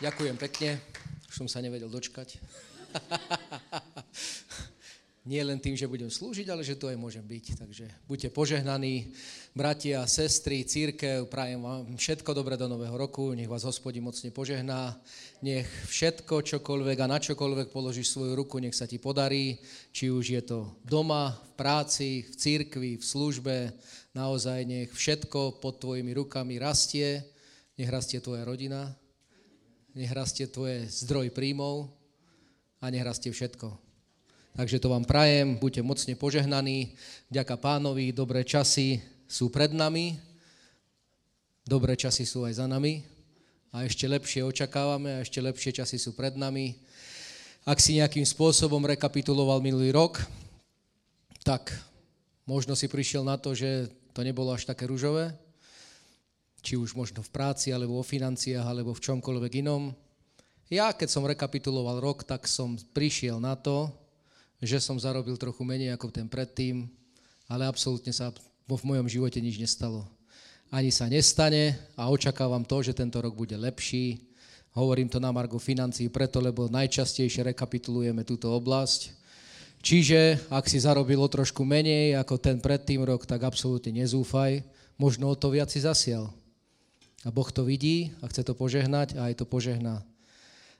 Ďakujem pekne, už som sa nevedel dočkať. Nie len tým, že budem slúžiť, ale že tu aj môžem byť. Takže buďte požehnaní, bratia, sestry, církev, prajem vám všetko dobré do nového roku, nech vás hospodí mocne požehná, nech všetko, čokoľvek a na čokoľvek položíš svoju ruku, nech sa ti podarí, či už je to doma, v práci, v církvi, v službe, naozaj nech všetko pod tvojimi rukami rastie, nech rastie tvoja rodina, nech rastie tvoje zdroj príjmov a nech rastie všetko. Takže to vám prajem, buďte mocne požehnaní, vďaka pánovi, dobré časy sú pred nami, dobré časy sú aj za nami a ešte lepšie očakávame a ešte lepšie časy sú pred nami. Ak si nejakým spôsobom rekapituloval minulý rok, tak možno si prišiel na to, že to nebolo až také ružové, či už možno v práci, alebo o financiách, alebo v čomkoľvek inom. Ja, keď som rekapituloval rok, tak som prišiel na to, že som zarobil trochu menej ako ten predtým, ale absolútne sa v mojom živote nič nestalo. Ani sa nestane a očakávam to, že tento rok bude lepší. Hovorím to na Margo financií preto, lebo najčastejšie rekapitulujeme túto oblasť. Čiže ak si zarobilo trošku menej ako ten predtým rok, tak absolútne nezúfaj. Možno o to viac si zasial. A Boh to vidí a chce to požehnať a aj to požehná.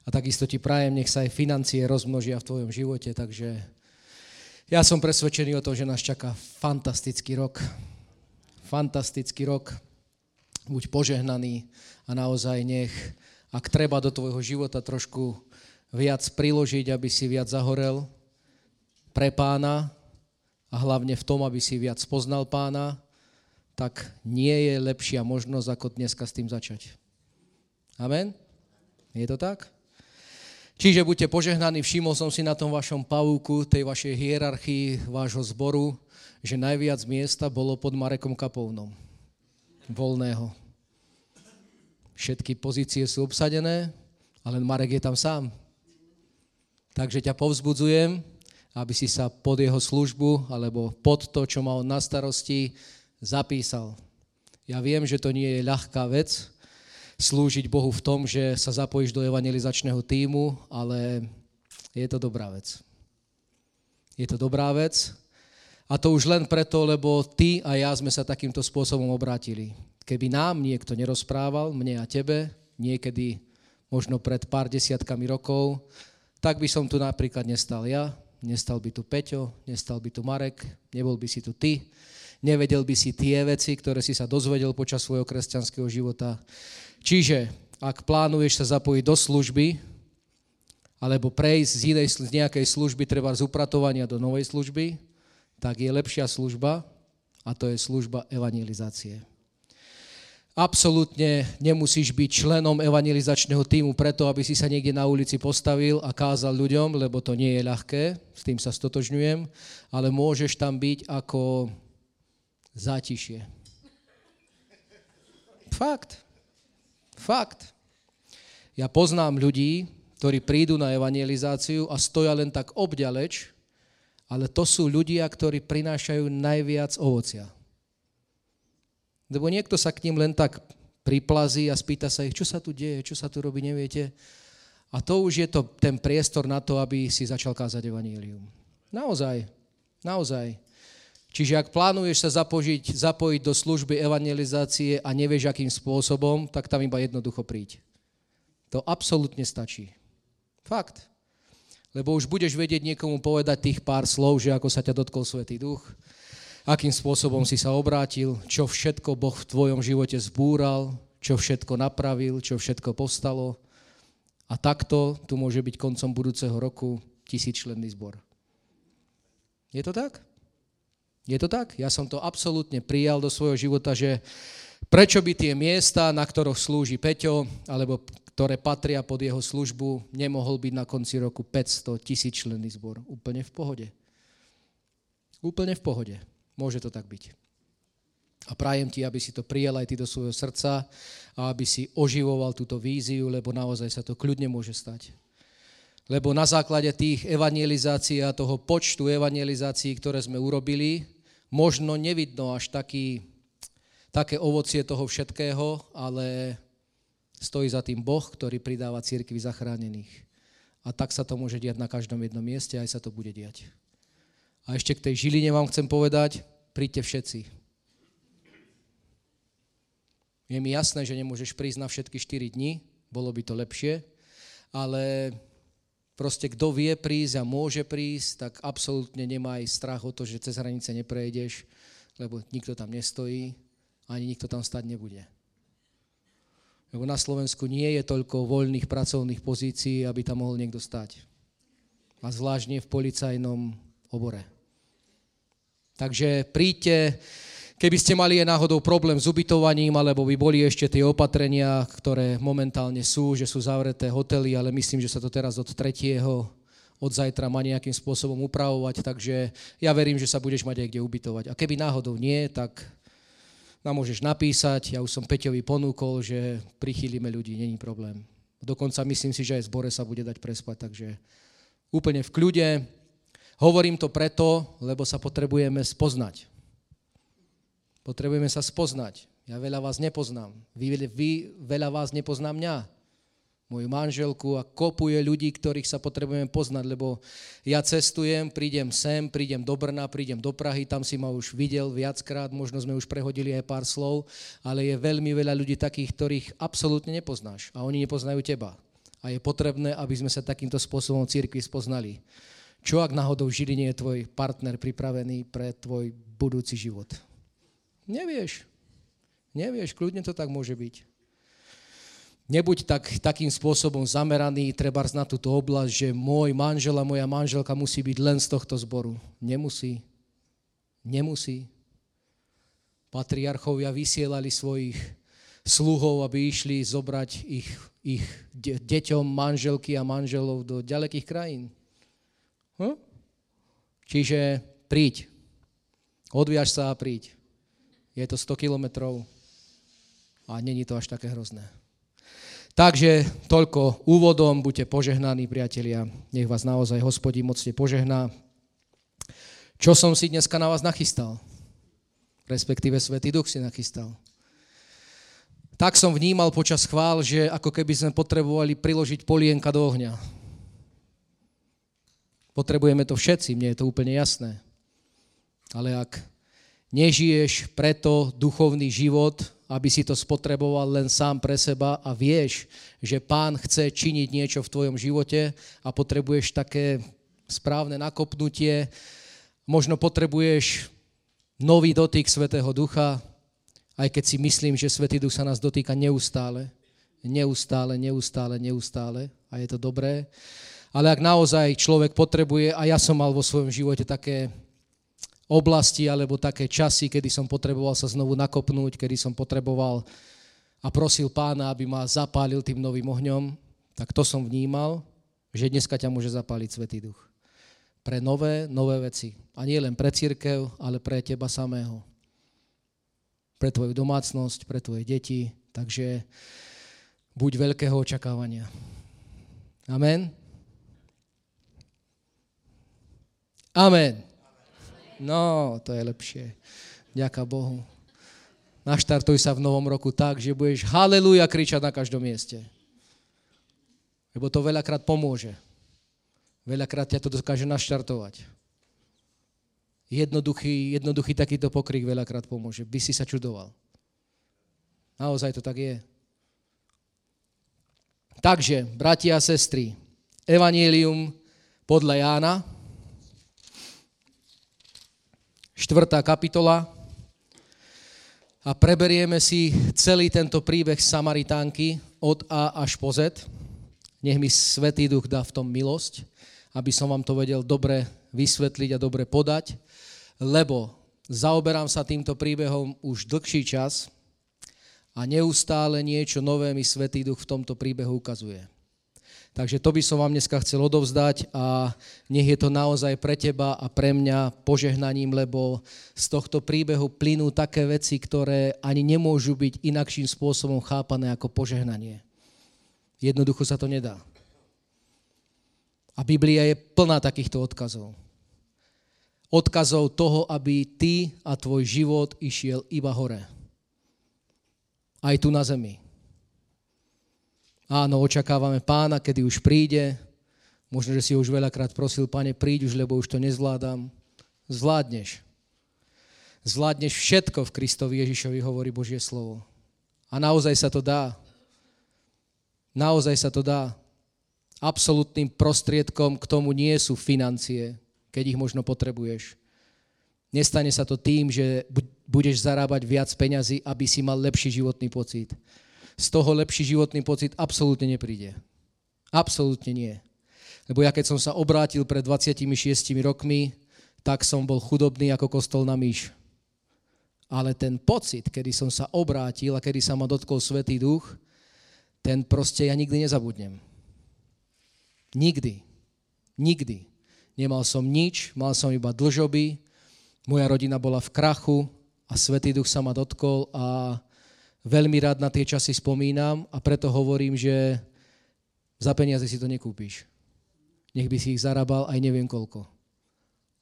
A takisto ti prajem, nech sa aj financie rozmnožia v tvojom živote, takže ja som presvedčený o tom, že nás čaká fantastický rok. Fantastický rok. Buď požehnaný a naozaj nech, ak treba do tvojho života trošku viac priložiť, aby si viac zahorel pre pána a hlavne v tom, aby si viac poznal pána, tak nie je lepšia možnosť, ako dneska s tým začať. Amen? Je to tak? Čiže buďte požehnaní, všimol som si na tom vašom pavúku, tej vašej hierarchii vášho zboru, že najviac miesta bolo pod Marekom Kapovnom. Voľného. Všetky pozície sú obsadené, ale Marek je tam sám. Takže ťa povzbudzujem, aby si sa pod jeho službu alebo pod to, čo má on na starosti, zapísal. Ja viem, že to nie je ľahká vec, slúžiť Bohu v tom, že sa zapojíš do evangelizačného týmu, ale je to dobrá vec. Je to dobrá vec a to už len preto, lebo ty a ja sme sa takýmto spôsobom obrátili. Keby nám niekto nerozprával, mne a tebe, niekedy možno pred pár desiatkami rokov, tak by som tu napríklad nestal ja, nestal by tu Peťo, nestal by tu Marek, nebol by si tu ty, nevedel by si tie veci, ktoré si sa dozvedel počas svojho kresťanského života. Čiže ak plánuješ sa zapojiť do služby, alebo prejsť z, inej, z nejakej služby, treba z upratovania do novej služby, tak je lepšia služba a to je služba evangelizácie. Absolútne nemusíš byť členom evangelizačného týmu preto, aby si sa niekde na ulici postavil a kázal ľuďom, lebo to nie je ľahké, s tým sa stotožňujem, ale môžeš tam byť ako zátišie. Fakt. Fakt. Ja poznám ľudí, ktorí prídu na evangelizáciu a stoja len tak obďaleč, ale to sú ľudia, ktorí prinášajú najviac ovocia. Lebo niekto sa k ním len tak priplazí a spýta sa ich, čo sa tu deje, čo sa tu robí, neviete. A to už je to ten priestor na to, aby si začal kázať evanílium. Naozaj, naozaj. Čiže ak plánuješ sa zapožiť, zapojiť do služby evangelizácie a nevieš, akým spôsobom, tak tam iba jednoducho príď. To absolútne stačí. Fakt. Lebo už budeš vedieť niekomu povedať tých pár slov, že ako sa ťa dotkol Svetý Duch, akým spôsobom si sa obrátil, čo všetko Boh v tvojom živote zbúral, čo všetko napravil, čo všetko postalo. A takto tu môže byť koncom budúceho roku tisíčlenný zbor. Je to tak? Je to tak? Ja som to absolútne prijal do svojho života, že prečo by tie miesta, na ktoroch slúži Peťo, alebo ktoré patria pod jeho službu, nemohol byť na konci roku 500 tisíc členný zbor. Úplne v pohode. Úplne v pohode. Môže to tak byť. A prajem ti, aby si to prijal aj ty do svojho srdca a aby si oživoval túto víziu, lebo naozaj sa to kľudne môže stať lebo na základe tých evangelizácií a toho počtu evangelizácií, ktoré sme urobili, možno nevidno až taký, také ovocie toho všetkého, ale Stojí za tým Boh, ktorý pridáva církvi zachránených. A tak sa to môže diať na každom jednom mieste, aj sa to bude diať. A ešte k tej Žiline vám chcem povedať, príďte všetci. Je mi jasné, že nemôžeš prísť na všetky 4 dni, bolo by to lepšie, ale proste kto vie prísť a môže prísť, tak absolútne nemá aj strach o to, že cez hranice neprejdeš, lebo nikto tam nestojí, ani nikto tam stať nebude. Lebo na Slovensku nie je toľko voľných pracovných pozícií, aby tam mohol niekto stať. A zvláštne v policajnom obore. Takže príďte, Keby ste mali aj náhodou problém s ubytovaním, alebo by boli ešte tie opatrenia, ktoré momentálne sú, že sú zavreté hotely, ale myslím, že sa to teraz od tretieho od zajtra má nejakým spôsobom upravovať, takže ja verím, že sa budeš mať aj kde ubytovať. A keby náhodou nie, tak nám môžeš napísať, ja už som Peťovi ponúkol, že prichýlime ľudí, není problém. Dokonca myslím si, že aj zbore sa bude dať prespať, takže úplne v kľude. Hovorím to preto, lebo sa potrebujeme spoznať. Potrebujeme sa spoznať. Ja veľa vás nepoznám. Vy, vy veľa vás nepozná mňa. Moju manželku a kopuje ľudí, ktorých sa potrebujeme poznať, lebo ja cestujem, prídem sem, prídem do Brna, prídem do Prahy, tam si ma už videl viackrát, možno sme už prehodili aj pár slov, ale je veľmi veľa ľudí takých, ktorých absolútne nepoznáš a oni nepoznajú teba. A je potrebné, aby sme sa takýmto spôsobom církvi spoznali. Čo ak náhodou v Žiline je tvoj partner pripravený pre tvoj budúci život? Nevieš. Nevieš, kľudne to tak môže byť. Nebuď tak, takým spôsobom zameraný treba na túto oblasť, že môj manžel a moja manželka musí byť len z tohto zboru. Nemusí. Nemusí. Patriarchovia vysielali svojich sluhov, aby išli zobrať ich, ich deťom manželky a manželov do ďalekých krajín. Hm? Čiže príď. Odviaž sa a príď. Je to 100 kilometrov a není to až také hrozné. Takže toľko úvodom, buďte požehnaní, priatelia. Nech vás naozaj hospodí mocne požehná. Čo som si dneska na vás nachystal? Respektíve Svetý Duch si nachystal. Tak som vnímal počas chvál, že ako keby sme potrebovali priložiť polienka do ohňa. Potrebujeme to všetci, mne je to úplne jasné. Ale ak Nežiješ preto duchovný život, aby si to spotreboval len sám pre seba a vieš, že pán chce činiť niečo v tvojom živote a potrebuješ také správne nakopnutie, možno potrebuješ nový dotyk Svetého Ducha, aj keď si myslím, že Svetý Duch sa nás dotýka neustále, neustále, neustále, neustále a je to dobré. Ale ak naozaj človek potrebuje, a ja som mal vo svojom živote také oblasti alebo také časy, kedy som potreboval sa znovu nakopnúť, kedy som potreboval a prosil pána, aby ma zapálil tým novým ohňom, tak to som vnímal, že dneska ťa môže zapáliť Svetý Duch. Pre nové, nové veci. A nie len pre církev, ale pre teba samého. Pre tvoju domácnosť, pre tvoje deti. Takže buď veľkého očakávania. Amen. Amen. No, to je lepšie. Ďaká Bohu. Naštartuj sa v novom roku tak, že budeš haleluja kričať na každom mieste. Lebo to veľakrát pomôže. Veľakrát ťa to dokáže naštartovať. Jednoduchý, jednoduchý takýto pokrik veľakrát pomôže. By si sa čudoval. Naozaj to tak je. Takže, bratia a sestry, Evangelium podľa Jána, 4. kapitola a preberieme si celý tento príbeh Samaritánky od A až po Z. Nech mi Svetý Duch dá v tom milosť, aby som vám to vedel dobre vysvetliť a dobre podať, lebo zaoberám sa týmto príbehom už dlhší čas a neustále niečo nové mi Svetý Duch v tomto príbehu ukazuje. Takže to by som vám dneska chcel odovzdať a nech je to naozaj pre teba a pre mňa požehnaním, lebo z tohto príbehu plynú také veci, ktoré ani nemôžu byť inakším spôsobom chápané ako požehnanie. Jednoducho sa to nedá. A Biblia je plná takýchto odkazov. Odkazov toho, aby ty a tvoj život išiel iba hore. Aj tu na zemi. Áno, očakávame pána, kedy už príde. Možno, že si už veľakrát prosil, pane, príď už, lebo už to nezvládam. Zvládneš. Zvládneš všetko v Kristovi Ježišovi, hovorí Božie slovo. A naozaj sa to dá. Naozaj sa to dá. Absolutným prostriedkom k tomu nie sú financie, keď ich možno potrebuješ. Nestane sa to tým, že budeš zarábať viac peňazí, aby si mal lepší životný pocit z toho lepší životný pocit absolútne nepríde. Absolútne nie. Lebo ja keď som sa obrátil pred 26 rokmi, tak som bol chudobný ako kostol na myš. Ale ten pocit, kedy som sa obrátil a kedy sa ma dotkol Svetý Duch, ten proste ja nikdy nezabudnem. Nikdy. Nikdy. Nemal som nič, mal som iba dlžoby, moja rodina bola v krachu a Svetý Duch sa ma dotkol a veľmi rád na tie časy spomínam a preto hovorím, že za peniaze si to nekúpiš. Nech by si ich zarábal aj neviem koľko.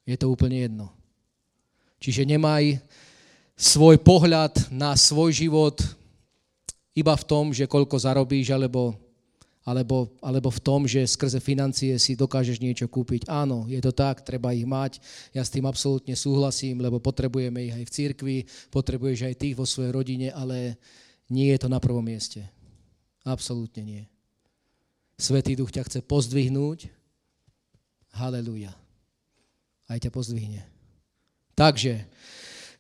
Je to úplne jedno. Čiže nemaj svoj pohľad na svoj život iba v tom, že koľko zarobíš, alebo alebo, alebo v tom, že skrze financie si dokážeš niečo kúpiť. Áno, je to tak, treba ich mať. Ja s tým absolútne súhlasím, lebo potrebujeme ich aj v cirkvi, potrebuješ aj tých vo svojej rodine, ale nie je to na prvom mieste. Absolútne nie. Svetý duch ťa chce pozdvihnúť. Halelúja. Aj ťa pozdvihne. Takže,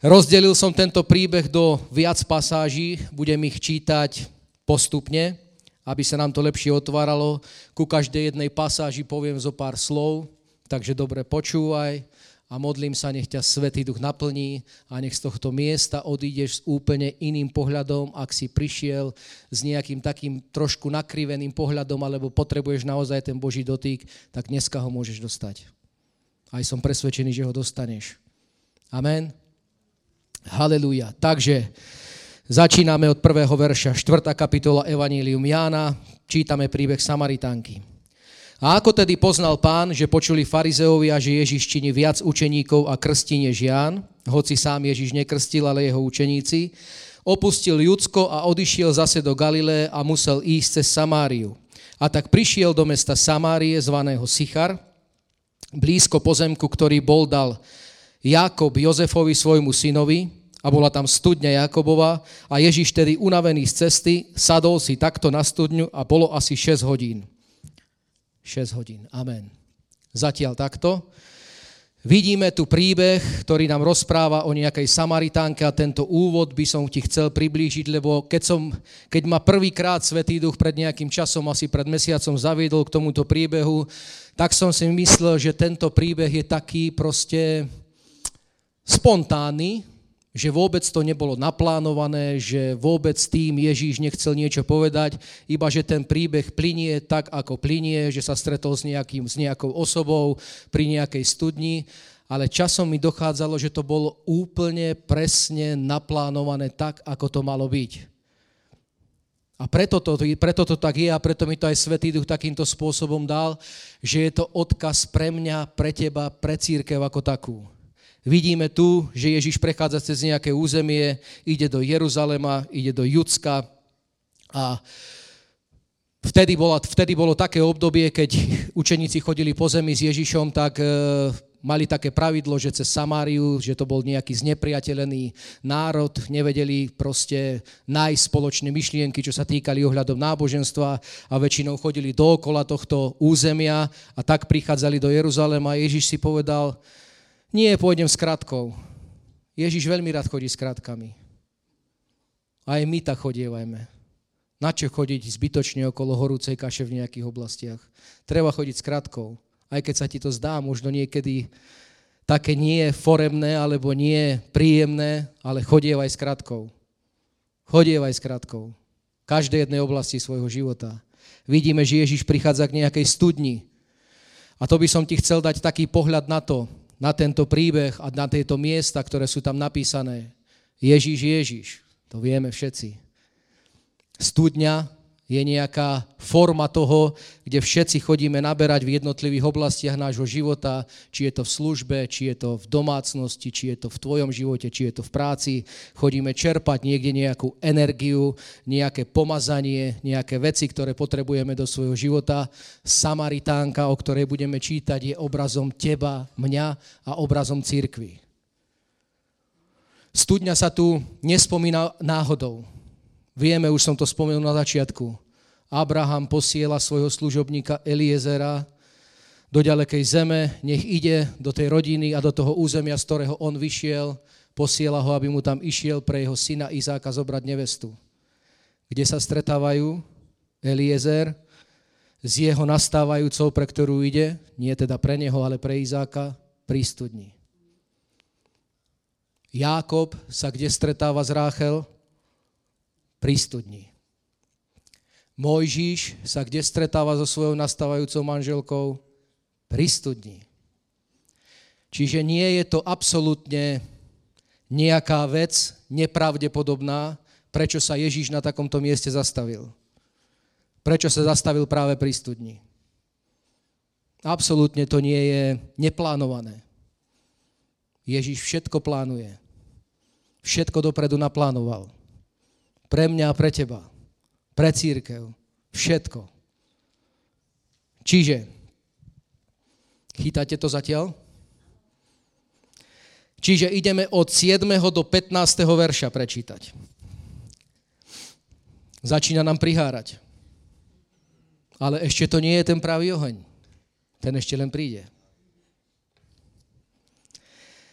rozdelil som tento príbeh do viac pasáží, budem ich čítať postupne aby sa nám to lepšie otváralo. Ku každej jednej pasáži poviem zo pár slov, takže dobre počúvaj a modlím sa, nech ťa Svetý Duch naplní a nech z tohto miesta odídeš s úplne iným pohľadom, ak si prišiel s nejakým takým trošku nakriveným pohľadom alebo potrebuješ naozaj ten Boží dotyk, tak dneska ho môžeš dostať. Aj som presvedčený, že ho dostaneš. Amen. Halelúja. Takže Začíname od prvého verša, 4. kapitola Evanílium Jána, čítame príbeh Samaritánky. A ako tedy poznal pán, že počuli farizeovia, že Ježiš činí viac učeníkov a krstí než Ján, hoci sám Ježiš nekrstil, ale jeho učeníci, opustil Judsko a odišiel zase do Galilé a musel ísť cez Samáriu. A tak prišiel do mesta Samárie, zvaného Sichar, blízko pozemku, ktorý bol dal Jakob Jozefovi svojmu synovi, a bola tam studňa Jakobova a Ježiš tedy unavený z cesty sadol si takto na studňu a bolo asi 6 hodín. 6 hodín. Amen. Zatiaľ takto. Vidíme tu príbeh, ktorý nám rozpráva o nejakej Samaritánke a tento úvod by som ti chcel priblížiť, lebo keď, som, keď ma prvýkrát Svetý Duch pred nejakým časom, asi pred mesiacom zaviedol k tomuto príbehu, tak som si myslel, že tento príbeh je taký proste spontánny, že vôbec to nebolo naplánované, že vôbec tým Ježíš nechcel niečo povedať, iba že ten príbeh plinie tak, ako plinie, že sa stretol s, nejakým, s nejakou osobou pri nejakej studni, ale časom mi dochádzalo, že to bolo úplne presne naplánované tak, ako to malo byť. A preto to, preto to tak je a preto mi to aj Svetý Duch takýmto spôsobom dal, že je to odkaz pre mňa, pre teba, pre církev ako takú. Vidíme tu, že Ježiš prechádza cez nejaké územie, ide do Jeruzalema, ide do Judska a vtedy, bola, vtedy bolo také obdobie, keď učeníci chodili po zemi s Ježišom, tak e, mali také pravidlo, že cez Samáriu, že to bol nejaký znepriateľený národ, nevedeli proste nájsť spoločné myšlienky, čo sa týkali ohľadom náboženstva a väčšinou chodili dookola tohto územia a tak prichádzali do Jeruzalema. A Ježiš si povedal, nie, pôjdem s kratkou. Ježiš veľmi rád chodí s kratkami. Aj my tak chodievajme. Na čo chodiť zbytočne okolo horúcej kaše v nejakých oblastiach? Treba chodiť s kratkou. Aj keď sa ti to zdá možno niekedy také nie foremné alebo nie príjemné, ale chodievaj s kratkou. Chodievaj s kratkou. Každej jednej oblasti svojho života. Vidíme, že Ježiš prichádza k nejakej studni. A to by som ti chcel dať taký pohľad na to, na tento príbeh a na tieto miesta, ktoré sú tam napísané. Ježiš, Ježiš, to vieme všetci. Studňa je nejaká forma toho, kde všetci chodíme naberať v jednotlivých oblastiach nášho života, či je to v službe, či je to v domácnosti, či je to v tvojom živote, či je to v práci. Chodíme čerpať niekde nejakú energiu, nejaké pomazanie, nejaké veci, ktoré potrebujeme do svojho života. Samaritánka, o ktorej budeme čítať, je obrazom teba, mňa a obrazom církvy. Studňa sa tu nespomína náhodou. Vieme, už som to spomenul na začiatku. Abraham posiela svojho služobníka Eliezera do ďalekej zeme, nech ide do tej rodiny a do toho územia, z ktorého on vyšiel, posiela ho, aby mu tam išiel pre jeho syna Izáka zobrať nevestu. Kde sa stretávajú? Eliezer s jeho nastávajúcou, pre ktorú ide, nie teda pre neho, ale pre Izáka, prístudní. Jákob sa kde stretáva s Ráchel? Pri studni. Mojžíš sa kde stretáva so svojou nastávajúcou manželkou? Pri studni. Čiže nie je to absolútne nejaká vec nepravdepodobná, prečo sa Ježíš na takomto mieste zastavil. Prečo sa zastavil práve pri studni. Absolútne to nie je neplánované. Ježíš všetko plánuje. Všetko dopredu naplánoval. Pre mňa a pre teba. Pre církev. Všetko. Čiže, chytáte to zatiaľ? Čiže ideme od 7. do 15. verša prečítať. Začína nám prihárať. Ale ešte to nie je ten pravý oheň. Ten ešte len príde.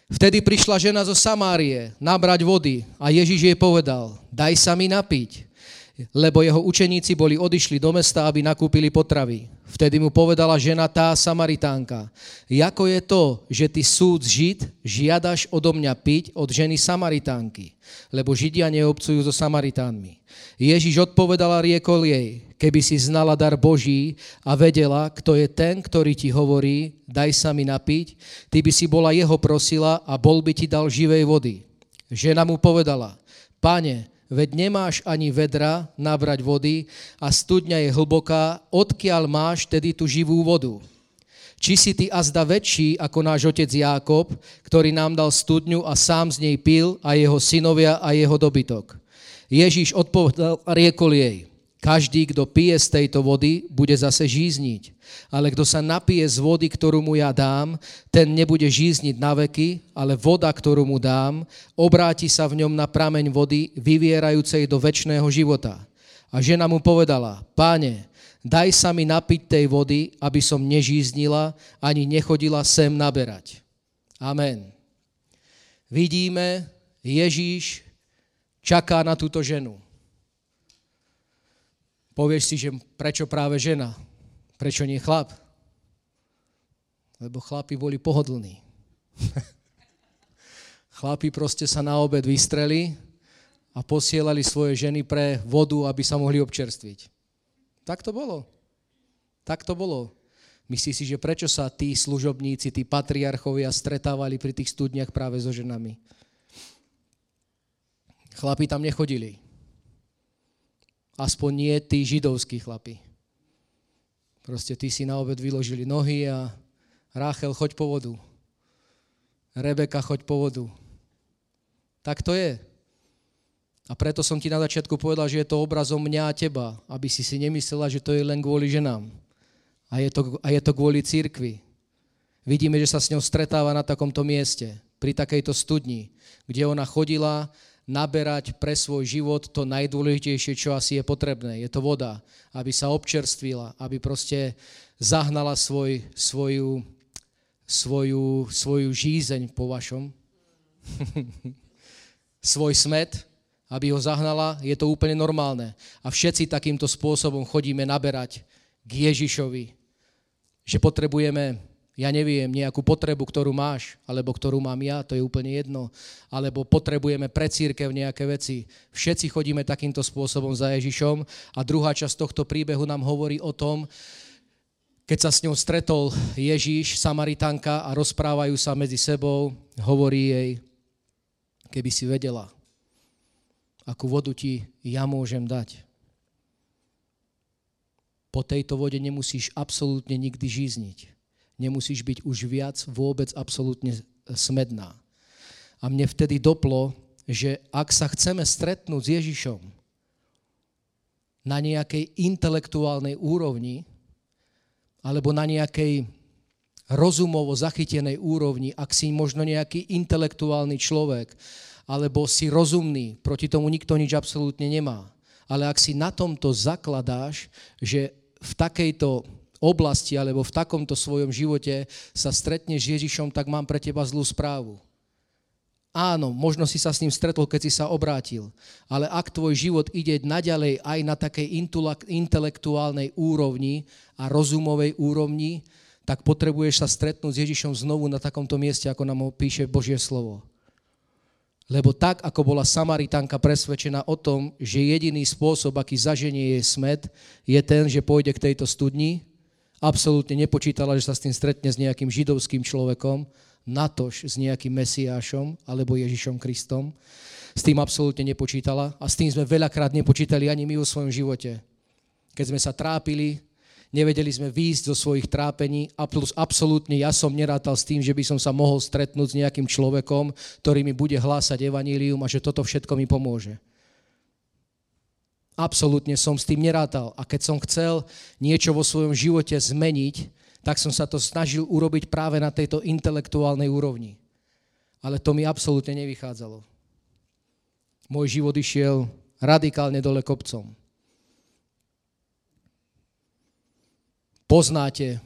Vtedy prišla žena zo Samárie nabrať vody a Ježiš jej povedal, daj sa mi napiť, lebo jeho učeníci boli odišli do mesta, aby nakúpili potravy. Vtedy mu povedala žena tá Samaritánka, ako je to, že ty súd Žid žiadaš odo mňa piť od ženy Samaritánky, lebo Židia neobcujú so Samaritánmi. Ježiš odpovedal a riekol jej, keby si znala dar Boží a vedela, kto je ten, ktorý ti hovorí, daj sa mi napiť, ty by si bola jeho prosila a bol by ti dal živej vody. Žena mu povedala, pane, veď nemáš ani vedra nabrať vody a studňa je hlboká, odkiaľ máš tedy tú živú vodu? Či si ty azda väčší ako náš otec Jákob, ktorý nám dal studňu a sám z nej pil a jeho synovia a jeho dobytok? Ježíš odpovedal a riekol jej, každý, kto pije z tejto vody, bude zase žízniť. Ale kto sa napije z vody, ktorú mu ja dám, ten nebude žízniť na veky, ale voda, ktorú mu dám, obráti sa v ňom na prameň vody, vyvierajúcej do väčšného života. A žena mu povedala, páne, daj sa mi napiť tej vody, aby som nežíznila, ani nechodila sem naberať. Amen. Vidíme, Ježíš čaká na túto ženu. Povieš si, že prečo práve žena? Prečo nie chlap? Lebo chlapi boli pohodlní. chlapi proste sa na obed vystreli a posielali svoje ženy pre vodu, aby sa mohli občerstviť. Tak to bolo. Tak to bolo. Myslíš si, že prečo sa tí služobníci, tí patriarchovia stretávali pri tých studniach práve so ženami? Chlapi tam nechodili. Aspoň nie tí židovskí chlapi. Proste tí si na obed vyložili nohy a Ráchel, choď po vodu. Rebeka, choď po vodu. Tak to je. A preto som ti na začiatku povedal, že je to obrazom mňa a teba, aby si si nemyslela, že to je len kvôli ženám. A je to, a je to kvôli církvi. Vidíme, že sa s ňou stretáva na takomto mieste, pri takejto studni, kde ona chodila naberať pre svoj život to najdôležitejšie, čo asi je potrebné. Je to voda, aby sa občerstvila, aby proste zahnala svoj, svoju, svoju, svoju žízeň po vašom, svoj smet, aby ho zahnala, je to úplne normálne. A všetci takýmto spôsobom chodíme naberať k Ježišovi, že potrebujeme ja neviem, nejakú potrebu, ktorú máš, alebo ktorú mám ja, to je úplne jedno, alebo potrebujeme pre církev nejaké veci. Všetci chodíme takýmto spôsobom za Ježišom a druhá časť tohto príbehu nám hovorí o tom, keď sa s ňou stretol Ježiš, Samaritanka a rozprávajú sa medzi sebou, hovorí jej, keby si vedela, akú vodu ti ja môžem dať. po tejto vode nemusíš absolútne nikdy žízniť. Nemusíš byť už viac vôbec absolútne smedná. A mne vtedy doplo, že ak sa chceme stretnúť s Ježišom na nejakej intelektuálnej úrovni, alebo na nejakej rozumovo zachytenej úrovni, ak si možno nejaký intelektuálny človek, alebo si rozumný, proti tomu nikto nič absolútne nemá. Ale ak si na tomto zakladáš, že v takejto oblasti alebo v takomto svojom živote sa stretneš s Ježišom, tak mám pre teba zlú správu. Áno, možno si sa s ním stretol, keď si sa obrátil, ale ak tvoj život ide naďalej aj na takej intelektuálnej úrovni a rozumovej úrovni, tak potrebuješ sa stretnúť s Ježišom znovu na takomto mieste, ako nám ho píše Božie slovo. Lebo tak, ako bola Samaritánka presvedčená o tom, že jediný spôsob, aký zaženie jej smet, je ten, že pôjde k tejto studni, absolútne nepočítala, že sa s tým stretne s nejakým židovským človekom, natož s nejakým Mesiášom alebo Ježišom Kristom. S tým absolútne nepočítala a s tým sme veľakrát nepočítali ani my vo svojom živote. Keď sme sa trápili, nevedeli sme výjsť zo svojich trápení a plus absolútne ja som nerátal s tým, že by som sa mohol stretnúť s nejakým človekom, ktorý mi bude hlásať evanílium a že toto všetko mi pomôže. Absolútne som s tým nerátal. A keď som chcel niečo vo svojom živote zmeniť, tak som sa to snažil urobiť práve na tejto intelektuálnej úrovni. Ale to mi absolútne nevychádzalo. Môj život išiel radikálne dole kopcom. poznáte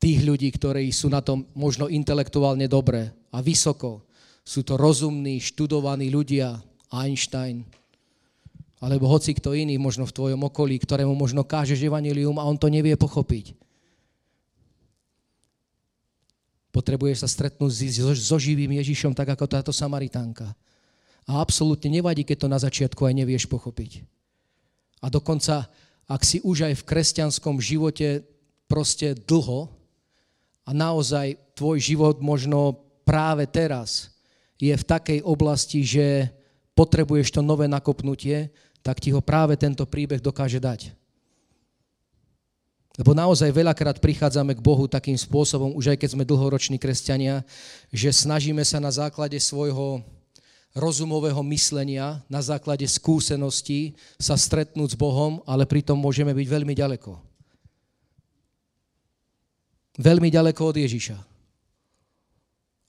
tých ľudí, ktorí sú na tom možno intelektuálne dobré a vysoko. Sú to rozumní, študovaní ľudia, Einstein, alebo hoci kto iný možno v tvojom okolí, ktorému možno kážeš evanilium a on to nevie pochopiť. Potrebuješ sa stretnúť so živým Ježišom, tak ako táto Samaritánka. A absolútne nevadí, keď to na začiatku aj nevieš pochopiť. A dokonca, ak si už aj v kresťanskom živote proste dlho a naozaj tvoj život možno práve teraz je v takej oblasti, že potrebuješ to nové nakopnutie, tak ti ho práve tento príbeh dokáže dať. Lebo naozaj veľakrát prichádzame k Bohu takým spôsobom, už aj keď sme dlhoroční kresťania, že snažíme sa na základe svojho rozumového myslenia, na základe skúseností sa stretnúť s Bohom, ale pritom môžeme byť veľmi ďaleko veľmi ďaleko od Ježiša.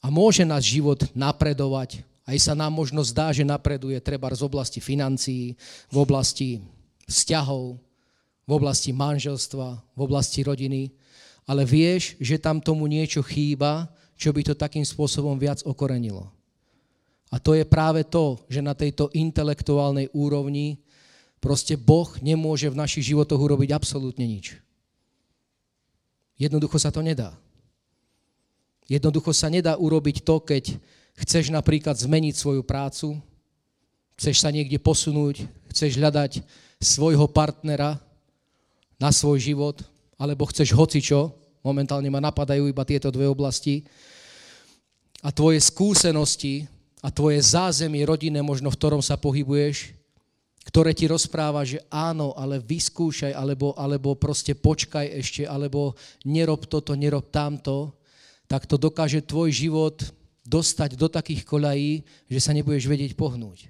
A môže náš život napredovať, aj sa nám možno zdá, že napreduje treba z oblasti financií, v oblasti vzťahov, v oblasti manželstva, v oblasti rodiny, ale vieš, že tam tomu niečo chýba, čo by to takým spôsobom viac okorenilo. A to je práve to, že na tejto intelektuálnej úrovni proste Boh nemôže v našich životoch urobiť absolútne nič. Jednoducho sa to nedá. Jednoducho sa nedá urobiť to, keď chceš napríklad zmeniť svoju prácu, chceš sa niekde posunúť, chceš hľadať svojho partnera na svoj život, alebo chceš hocičo, momentálne ma napadajú iba tieto dve oblasti, a tvoje skúsenosti a tvoje zázemie rodinné, možno v ktorom sa pohybuješ, ktoré ti rozpráva, že áno, ale vyskúšaj, alebo, alebo proste počkaj ešte, alebo nerob toto, nerob tamto, tak to dokáže tvoj život dostať do takých kolají, že sa nebudeš vedieť pohnúť.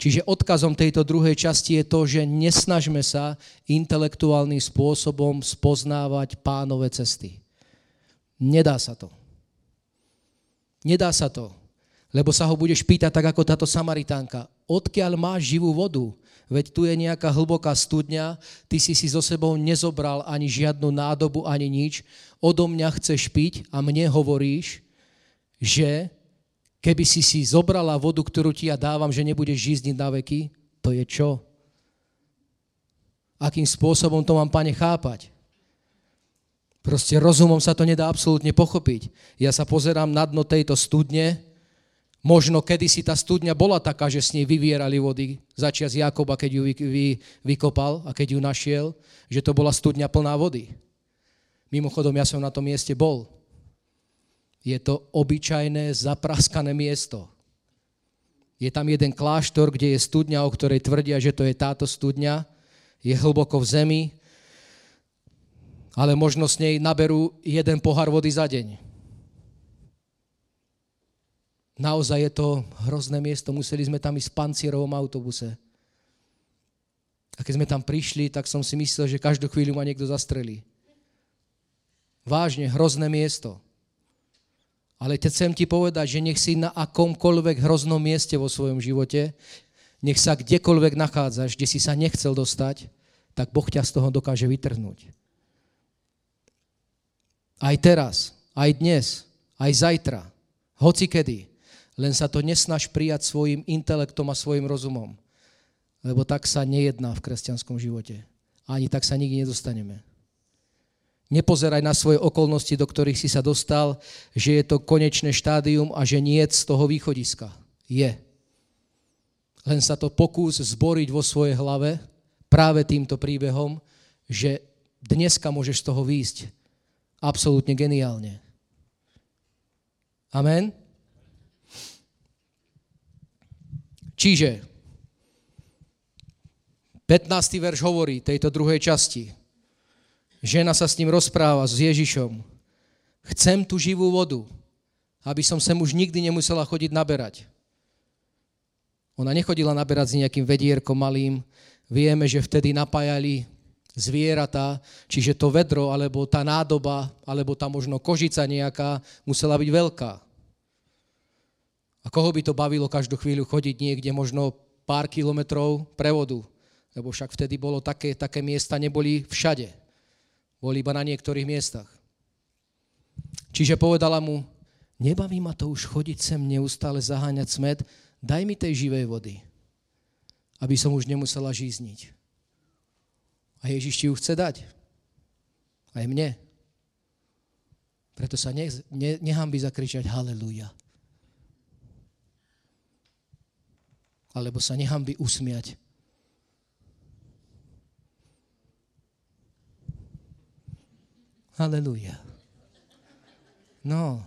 Čiže odkazom tejto druhej časti je to, že nesnažme sa intelektuálnym spôsobom spoznávať pánové cesty. Nedá sa to. Nedá sa to. Lebo sa ho budeš pýtať tak ako táto Samaritánka. Odkiaľ máš živú vodu? Veď tu je nejaká hlboká studňa, ty si si so sebou nezobral ani žiadnu nádobu, ani nič. Odo mňa chceš piť a mne hovoríš, že keby si si zobrala vodu, ktorú ti ja dávam, že nebudeš žízniť na veky, to je čo? Akým spôsobom to mám, pane, chápať? Proste rozumom sa to nedá absolútne pochopiť. Ja sa pozerám na dno tejto studne Možno kedysi tá studňa bola taká, že s nej vyvierali vody začias Jakoba, keď ju vy, vy, vykopal a keď ju našiel, že to bola studňa plná vody. Mimochodom, ja som na tom mieste bol. Je to obyčajné, zapraskané miesto. Je tam jeden kláštor, kde je studňa, o ktorej tvrdia, že to je táto studňa, je hlboko v zemi, ale možno s nej naberú jeden pohár vody za deň. Naozaj je to hrozné miesto, museli sme tam ísť v pancierovom autobuse. A keď sme tam prišli, tak som si myslel, že každú chvíľu ma niekto zastrelí. Vážne, hrozné miesto. Ale te chcem ti povedať, že nech si na akomkoľvek hroznom mieste vo svojom živote, nech sa kdekoľvek nachádzaš, kde si sa nechcel dostať, tak Boh ťa z toho dokáže vytrhnúť. Aj teraz, aj dnes, aj zajtra, hoci kedy, len sa to nesnaž prijať svojim intelektom a svojim rozumom. Lebo tak sa nejedná v kresťanskom živote. Ani tak sa nikdy nedostaneme. Nepozeraj na svoje okolnosti, do ktorých si sa dostal, že je to konečné štádium a že nie z toho východiska. Je. Len sa to pokús zboriť vo svojej hlave práve týmto príbehom, že dneska môžeš z toho výjsť absolútne geniálne. Amen? Čiže 15. verš hovorí tejto druhej časti. Žena sa s ním rozpráva s Ježišom. Chcem tú živú vodu, aby som sem už nikdy nemusela chodiť naberať. Ona nechodila naberať s nejakým vedierkom malým. Vieme, že vtedy napájali zvieratá, čiže to vedro, alebo tá nádoba, alebo tá možno kožica nejaká musela byť veľká. Koho by to bavilo každú chvíľu chodiť niekde možno pár kilometrov prevodu? lebo však vtedy bolo také, také miesta, neboli všade. Boli iba na niektorých miestach. Čiže povedala mu, nebaví ma to už chodiť sem neustále zaháňať smet, daj mi tej živej vody, aby som už nemusela žízniť. A Ježiš ti ju chce dať. Aj mne. Preto sa ne, ne, by zakričať haleluja. Alebo sa by usmiať Halleluja. No.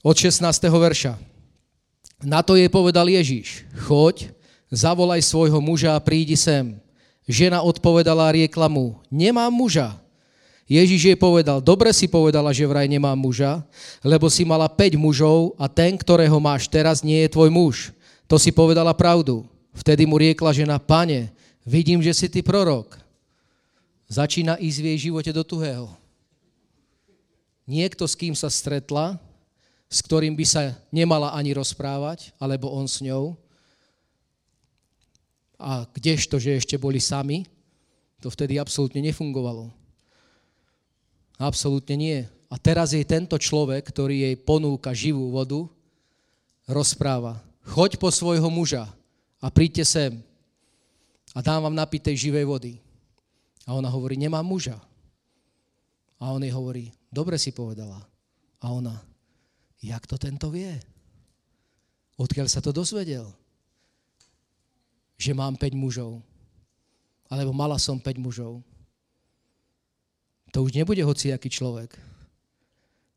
Od 16. verša. Na to jej povedal Ježíš, choď, zavolaj svojho muža a prídi sem. Žena odpovedala a riekla mu, nemám muža. Ježíš jej povedal, dobre si povedala, že vraj nemám muža, lebo si mala 5 mužov a ten, ktorého máš teraz, nie je tvoj muž. To si povedala pravdu. Vtedy mu riekla žena, pane, vidím, že si ty prorok. Začína ísť v jej živote do tuhého. Niekto, s kým sa stretla, s ktorým by sa nemala ani rozprávať, alebo on s ňou. A kdežto, že ešte boli sami, to vtedy absolútne nefungovalo. Absolútne nie. A teraz jej tento človek, ktorý jej ponúka živú vodu, rozpráva. Choď po svojho muža a príďte sem a dám vám napiť tej živej vody. A ona hovorí, nemám muža. A on jej hovorí, dobre si povedala. A ona, jak to tento vie? Odkiaľ sa to dozvedel? Že mám 5 mužov. Alebo mala som 5 mužov. To už nebude hociaký človek,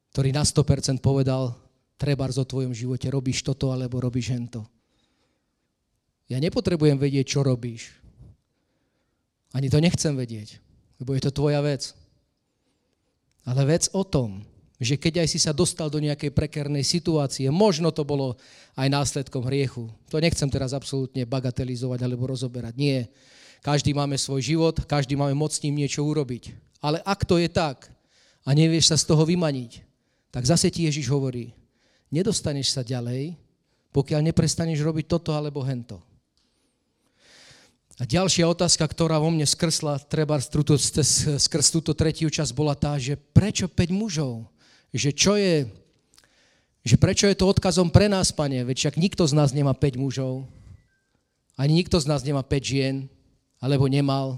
ktorý na 100% povedal, treba o tvojom živote, robíš toto alebo robíš hento. Ja nepotrebujem vedieť, čo robíš. Ani to nechcem vedieť, lebo je to tvoja vec. Ale vec o tom, že keď aj si sa dostal do nejakej prekernej situácie, možno to bolo aj následkom hriechu. To nechcem teraz absolútne bagatelizovať alebo rozoberať. Nie. Každý máme svoj život, každý máme moc s ním niečo urobiť. Ale ak to je tak a nevieš sa z toho vymaniť, tak zase ti Ježiš hovorí, nedostaneš sa ďalej, pokiaľ neprestaneš robiť toto alebo hento. A ďalšia otázka, ktorá vo mne skrsla, treba skrz túto tretiu časť, bola tá, že prečo 5 mužov? Že čo je, že prečo je to odkazom pre nás, pane? Veď však nikto z nás nemá 5 mužov, ani nikto z nás nemá 5 žien, alebo nemal.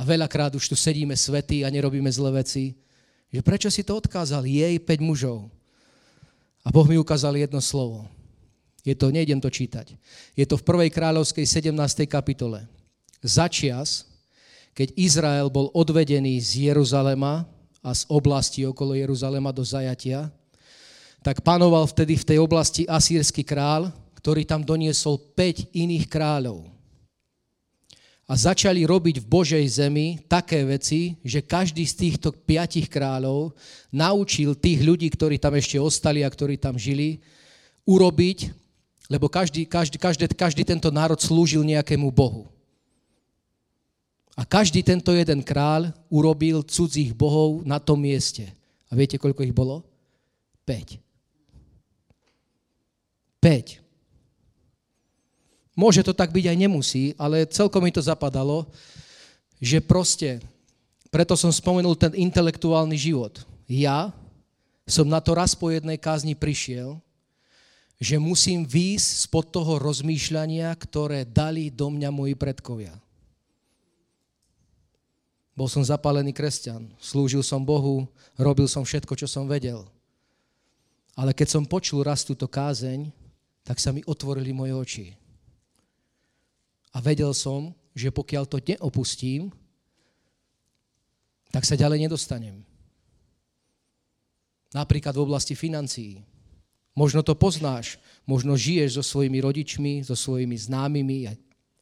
A veľakrát už tu sedíme svety a nerobíme zlé veci. Že prečo si to odkázal? Jej 5 mužov. A Boh mi ukázal jedno slovo. Je to, nejdem to čítať. Je to v 1. kráľovskej 17. kapitole. Začias, keď Izrael bol odvedený z Jeruzalema a z oblasti okolo Jeruzalema do zajatia, tak panoval vtedy v tej oblasti asýrsky král, ktorý tam doniesol 5 iných kráľov. A začali robiť v Božej zemi také veci, že každý z týchto piatich kráľov naučil tých ľudí, ktorí tam ešte ostali a ktorí tam žili, urobiť, lebo každý, každý, každý, každý tento národ slúžil nejakému Bohu. A každý tento jeden kráľ urobil cudzích bohov na tom mieste. A viete, koľko ich bolo? 5. 5. Môže to tak byť aj nemusí, ale celkom mi to zapadalo, že proste, preto som spomenul ten intelektuálny život. Ja som na to raz po jednej kázni prišiel, že musím výjsť spod toho rozmýšľania, ktoré dali do mňa moji predkovia. Bol som zapálený kresťan, slúžil som Bohu, robil som všetko, čo som vedel. Ale keď som počul raz túto kázeň, tak sa mi otvorili moje oči. A vedel som, že pokiaľ to neopustím, tak sa ďalej nedostanem. Napríklad v oblasti financií. Možno to poznáš, možno žiješ so svojimi rodičmi, so svojimi známymi, ja,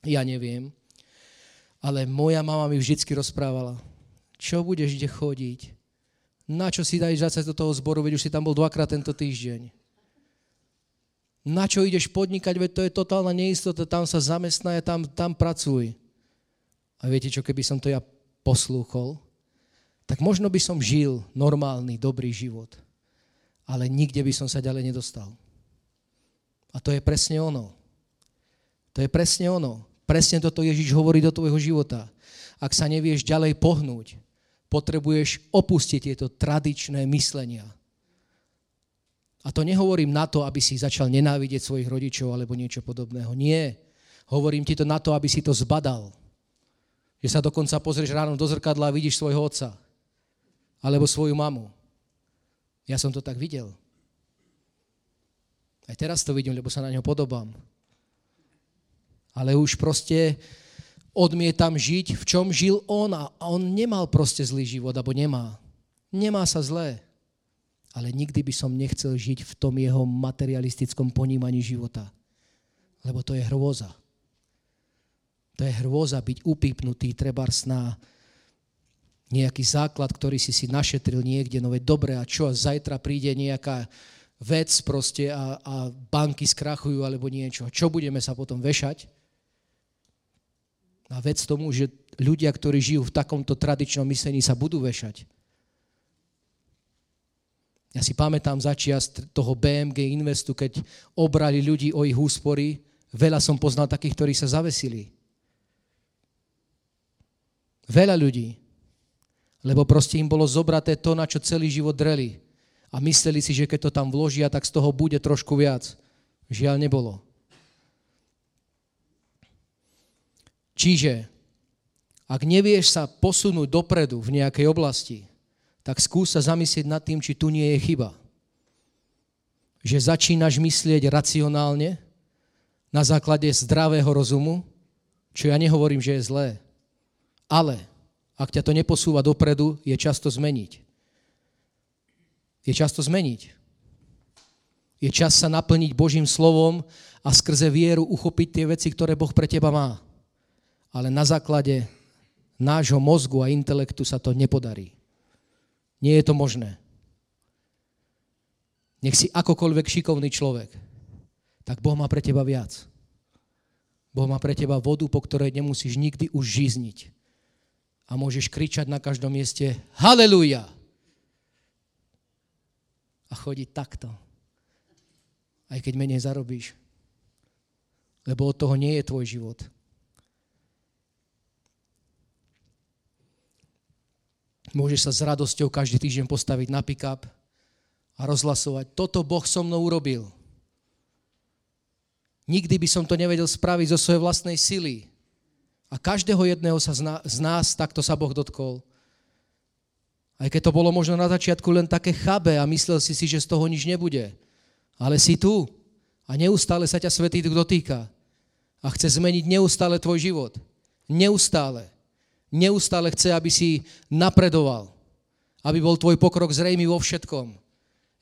ja neviem. Ale moja mama mi vždycky rozprávala, čo budeš kde chodiť, na čo si dajú zase do toho zboru, veď už si tam bol dvakrát tento týždeň. Na čo ideš podnikať, veď to je totálna neistota, tam sa zamestnaj, tam, tam pracuj. A viete čo, keby som to ja poslúchol, tak možno by som žil normálny, dobrý život. Ale nikde by som sa ďalej nedostal. A to je presne ono. To je presne ono. Presne toto Ježiš hovorí do tvojho života. Ak sa nevieš ďalej pohnúť, potrebuješ opustiť tieto tradičné myslenia. A to nehovorím na to, aby si začal nenávidieť svojich rodičov alebo niečo podobného. Nie. Hovorím ti to na to, aby si to zbadal. Že sa dokonca pozrieš ráno do zrkadla a vidíš svojho otca. Alebo svoju mamu. Ja som to tak videl. Aj teraz to vidím, lebo sa na ňo podobám. Ale už proste odmietam žiť, v čom žil on a on nemal proste zlý život, alebo nemá. Nemá sa zlé ale nikdy by som nechcel žiť v tom jeho materialistickom ponímaní života. Lebo to je hrôza. To je hrôza byť upípnutý trebárs na nejaký základ, ktorý si si našetril niekde, no veď dobre, a čo, a zajtra príde nejaká vec proste a, a banky skrachujú alebo niečo. Čo budeme sa potom vešať? A vec tomu, že ľudia, ktorí žijú v takomto tradičnom myslení, sa budú vešať. Ja si pamätám začias toho BMG Investu, keď obrali ľudí o ich úspory, veľa som poznal takých, ktorí sa zavesili. Veľa ľudí. Lebo proste im bolo zobraté to, na čo celý život dreli. A mysleli si, že keď to tam vložia, tak z toho bude trošku viac. Žiaľ nebolo. Čiže, ak nevieš sa posunúť dopredu v nejakej oblasti, tak skús sa zamyslieť nad tým, či tu nie je chyba. Že začínaš myslieť racionálne, na základe zdravého rozumu, čo ja nehovorím, že je zlé. Ale ak ťa to neposúva dopredu, je často zmeniť. Je často zmeniť. Je čas sa naplniť Božím slovom a skrze vieru uchopiť tie veci, ktoré Boh pre teba má. Ale na základe nášho mozgu a intelektu sa to nepodarí. Nie je to možné. Nech si akokoľvek šikovný človek, tak Boh má pre teba viac. Boh má pre teba vodu, po ktorej nemusíš nikdy už žizniť. A môžeš kričať na každom mieste Haleluja! A chodiť takto. Aj keď menej zarobíš. Lebo od toho nie je tvoj život. Môžeš sa s radosťou každý týždeň postaviť na pick-up a rozhlasovať. Toto Boh so mnou urobil. Nikdy by som to nevedel spraviť zo svojej vlastnej sily. A každého jedného sa z nás takto sa Boh dotkol. Aj keď to bolo možno na začiatku len také chabe a myslel si si, že z toho nič nebude. Ale si tu a neustále sa ťa Svetý Duch dotýka. A chce zmeniť neustále tvoj život. Neustále. Neustále chce, aby si napredoval. Aby bol tvoj pokrok zrejmý vo všetkom.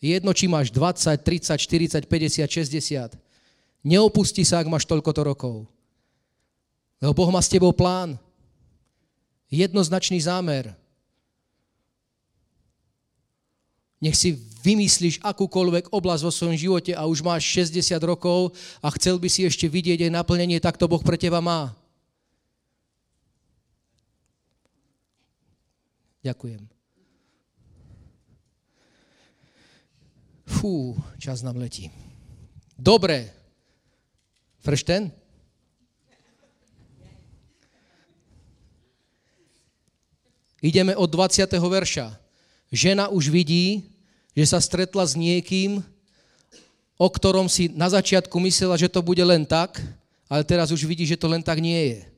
Jedno, či máš 20, 30, 40, 50, 60. Neopustí sa, ak máš toľkoto rokov. Lebo Boh má s tebou plán. Jednoznačný zámer. Nech si vymyslíš akúkoľvek oblasť vo svojom živote a už máš 60 rokov a chcel by si ešte vidieť aj naplnenie, tak to Boh pre teba má. Ďakujem. Fú, čas nám letí. Dobre. Verstehen? Ideme od 20. verša. Žena už vidí, že sa stretla s niekým, o ktorom si na začiatku myslela, že to bude len tak, ale teraz už vidí, že to len tak nie je.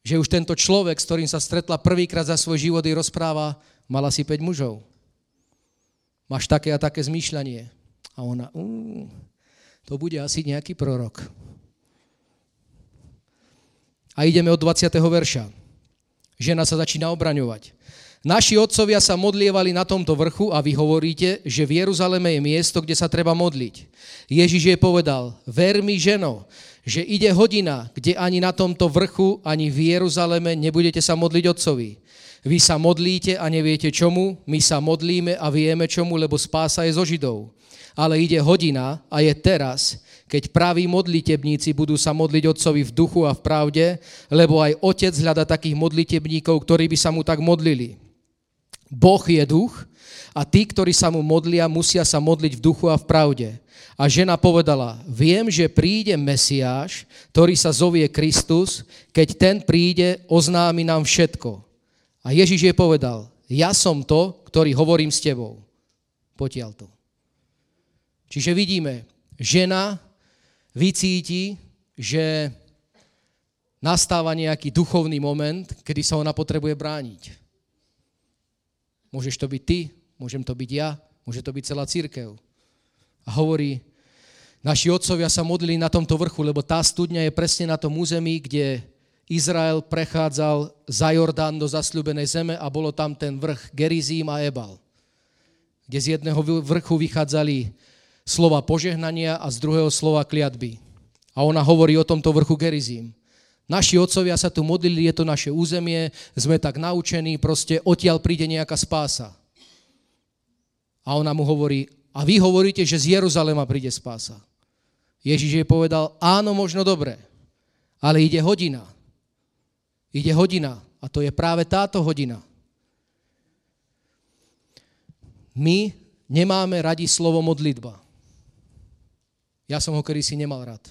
Že už tento človek, s ktorým sa stretla prvýkrát za svoj život, i rozpráva, mala si 5 mužov. Máš také a také zmýšľanie. A ona, uh, to bude asi nejaký prorok. A ideme od 20. verša. Žena sa začína obraňovať. Naši otcovia sa modlievali na tomto vrchu a vy hovoríte, že v Jeruzaleme je miesto, kde sa treba modliť. Ježiš jej povedal, ver mi ženo, že ide hodina, kde ani na tomto vrchu, ani v Jeruzaleme nebudete sa modliť otcovi. Vy sa modlíte a neviete čomu, my sa modlíme a vieme čomu, lebo spása je zo Židov. Ale ide hodina a je teraz, keď praví modlitebníci budú sa modliť Otcovi v duchu a v pravde, lebo aj Otec hľada takých modlitebníkov, ktorí by sa mu tak modlili. Boh je duch a tí, ktorí sa mu modlia, musia sa modliť v duchu a v pravde. A žena povedala, viem, že príde Mesiáš, ktorý sa zovie Kristus, keď ten príde, oznámi nám všetko. A Ježiš jej povedal, ja som to, ktorý hovorím s tebou. Potiaľ to. Čiže vidíme, žena vycíti, že nastáva nejaký duchovný moment, kedy sa ona potrebuje brániť. Môžeš to byť ty, môžem to byť ja, môže to byť celá církev. A hovorí, naši otcovia sa modlili na tomto vrchu, lebo tá studňa je presne na tom území, kde Izrael prechádzal za Jordán do zasľubenej zeme a bolo tam ten vrch Gerizím a Ebal, kde z jedného vrchu vychádzali slova požehnania a z druhého slova kliatby. A ona hovorí o tomto vrchu Gerizím. Naši otcovia sa tu modlili, je to naše územie, sme tak naučení, proste odtiaľ príde nejaká spása. A ona mu hovorí, a vy hovoríte, že z Jeruzalema príde spása. Ježiš jej povedal, áno, možno dobre, ale ide hodina. Ide hodina a to je práve táto hodina. My nemáme radi slovo modlitba. Ja som ho si nemal rád.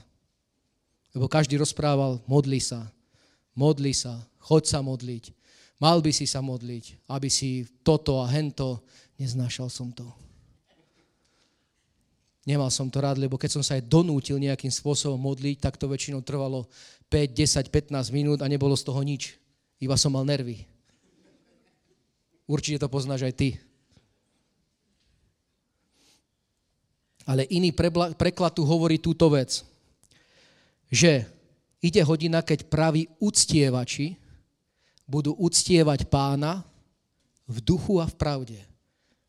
Lebo každý rozprával, modli sa, modli sa, choď sa modliť, mal by si sa modliť, aby si toto a hento, neznášal som to. Nemal som to rád, lebo keď som sa aj donútil nejakým spôsobom modliť, tak to väčšinou trvalo 5, 10, 15 minút a nebolo z toho nič. Iba som mal nervy. Určite to poznáš aj ty. Ale iný preklad tu hovorí túto vec, že ide hodina, keď praví uctievači budú uctievať pána v duchu a v pravde.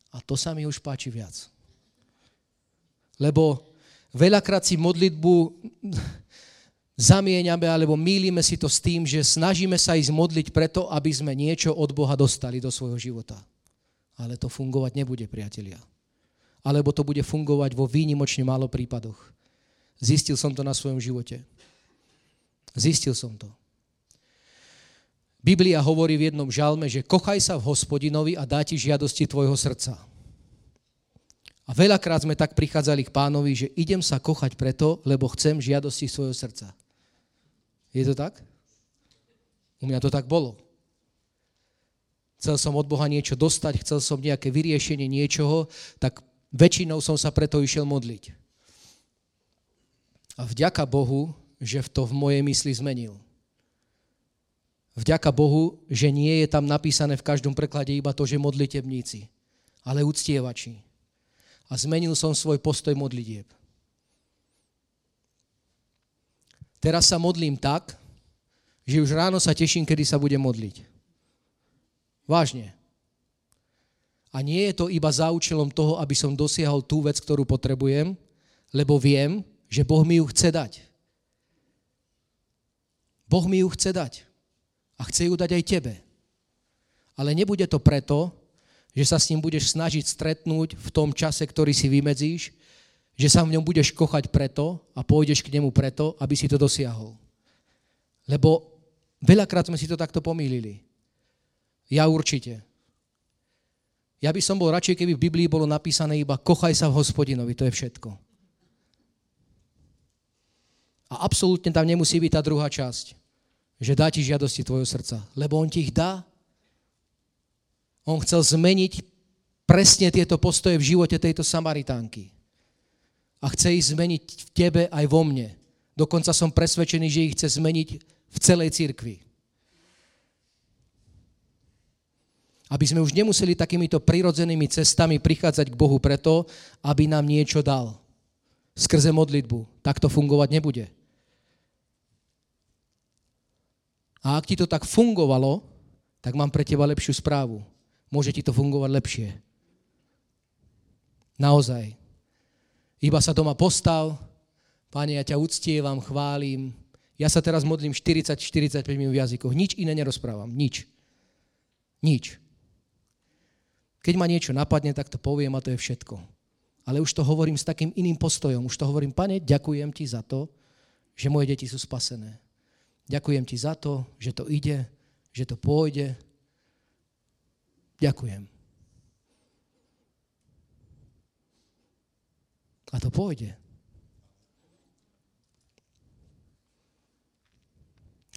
A to sa mi už páči viac. Lebo veľakrát si modlitbu zamieňame alebo mýlime si to s tým, že snažíme sa ísť modliť preto, aby sme niečo od Boha dostali do svojho života. Ale to fungovať nebude, priatelia alebo to bude fungovať vo výnimočne málo prípadoch. Zistil som to na svojom živote. Zistil som to. Biblia hovorí v jednom žalme, že kochaj sa v hospodinovi a dá ti žiadosti tvojho srdca. A veľakrát sme tak prichádzali k pánovi, že idem sa kochať preto, lebo chcem žiadosti svojho srdca. Je to tak? U mňa to tak bolo. Chcel som od Boha niečo dostať, chcel som nejaké vyriešenie niečoho, tak Väčšinou som sa preto išiel modliť. A vďaka Bohu, že to v mojej mysli zmenil. Vďaka Bohu, že nie je tam napísané v každom preklade iba to, že modlitebníci, ale uctievači. A zmenil som svoj postoj modlitieb. Teraz sa modlím tak, že už ráno sa teším, kedy sa budem modliť. Vážne. A nie je to iba za účelom toho, aby som dosiahol tú vec, ktorú potrebujem, lebo viem, že Boh mi ju chce dať. Boh mi ju chce dať. A chce ju dať aj tebe. Ale nebude to preto, že sa s ním budeš snažiť stretnúť v tom čase, ktorý si vymedzíš, že sa v ňom budeš kochať preto a pôjdeš k nemu preto, aby si to dosiahol. Lebo veľakrát sme si to takto pomýlili. Ja určite. Ja by som bol radšej, keby v Biblii bolo napísané iba kochaj sa v hospodinovi, to je všetko. A absolútne tam nemusí byť tá druhá časť, že dá ti žiadosti tvojho srdca, lebo on ti ich dá. On chcel zmeniť presne tieto postoje v živote tejto Samaritánky. A chce ich zmeniť v tebe aj vo mne. Dokonca som presvedčený, že ich chce zmeniť v celej cirkvi. Aby sme už nemuseli takýmito prirodzenými cestami prichádzať k Bohu preto, aby nám niečo dal. Skrze modlitbu. Tak to fungovať nebude. A ak ti to tak fungovalo, tak mám pre teba lepšiu správu. Môže ti to fungovať lepšie. Naozaj. Iba sa doma postav, Pane, ja ťa uctievam, chválim. Ja sa teraz modlím 40-45 minút v jazykoch. Nič iné nerozprávam. Nič. Nič. Keď ma niečo napadne, tak to poviem a to je všetko. Ale už to hovorím s takým iným postojom. Už to hovorím, pane, ďakujem ti za to, že moje deti sú spasené. Ďakujem ti za to, že to ide, že to pôjde. Ďakujem. A to pôjde.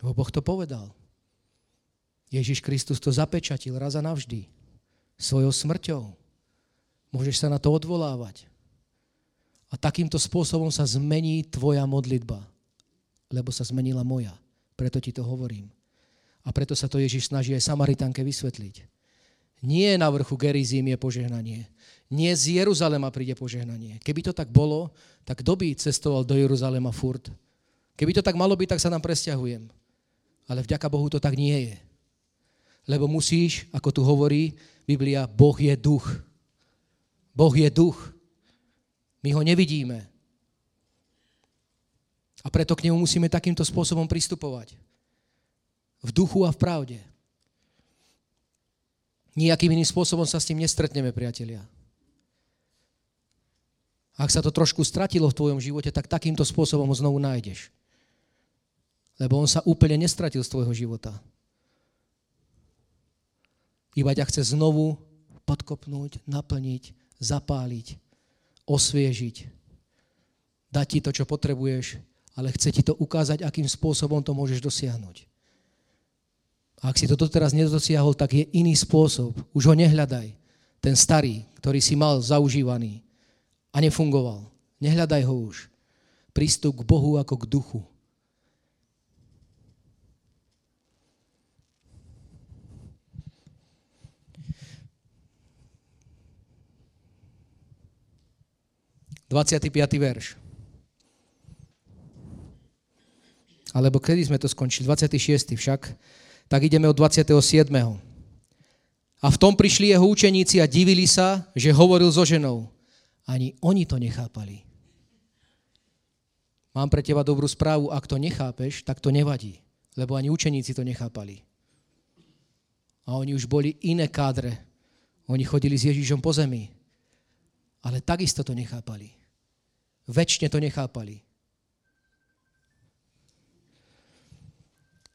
Lebo Boh to povedal. Ježiš Kristus to zapečatil raz a navždy svojou smrťou. Môžeš sa na to odvolávať. A takýmto spôsobom sa zmení tvoja modlitba, lebo sa zmenila moja. Preto ti to hovorím. A preto sa to Ježiš snaží aj Samaritánke vysvetliť. Nie na vrchu Gerizím je požehnanie. Nie z Jeruzalema príde požehnanie. Keby to tak bolo, tak kto by cestoval do Jeruzalema furt? Keby to tak malo byť, tak sa nám presťahujem. Ale vďaka Bohu to tak nie je. Lebo musíš, ako tu hovorí, Biblia, Boh je duch. Boh je duch. My ho nevidíme. A preto k nemu musíme takýmto spôsobom pristupovať. V duchu a v pravde. Nijakým iným spôsobom sa s tým nestretneme, priatelia. Ak sa to trošku stratilo v tvojom živote, tak takýmto spôsobom ho znovu nájdeš. Lebo on sa úplne nestratil z tvojho života. Iba ťa chce znovu podkopnúť, naplniť, zapáliť, osviežiť. Dať ti to, čo potrebuješ, ale chce ti to ukázať, akým spôsobom to môžeš dosiahnuť. A ak si to doteraz nedosiahol, tak je iný spôsob. Už ho nehľadaj. Ten starý, ktorý si mal zaužívaný a nefungoval. Nehľadaj ho už. Prístup k Bohu ako k duchu. 25. verš. Alebo kedy sme to skončili? 26. však. Tak ideme od 27. A v tom prišli jeho učeníci a divili sa, že hovoril so ženou. Ani oni to nechápali. Mám pre teba dobrú správu, ak to nechápeš, tak to nevadí, lebo ani učeníci to nechápali. A oni už boli iné kádre. Oni chodili s Ježišom po zemi. Ale takisto to nechápali. Večne to nechápali.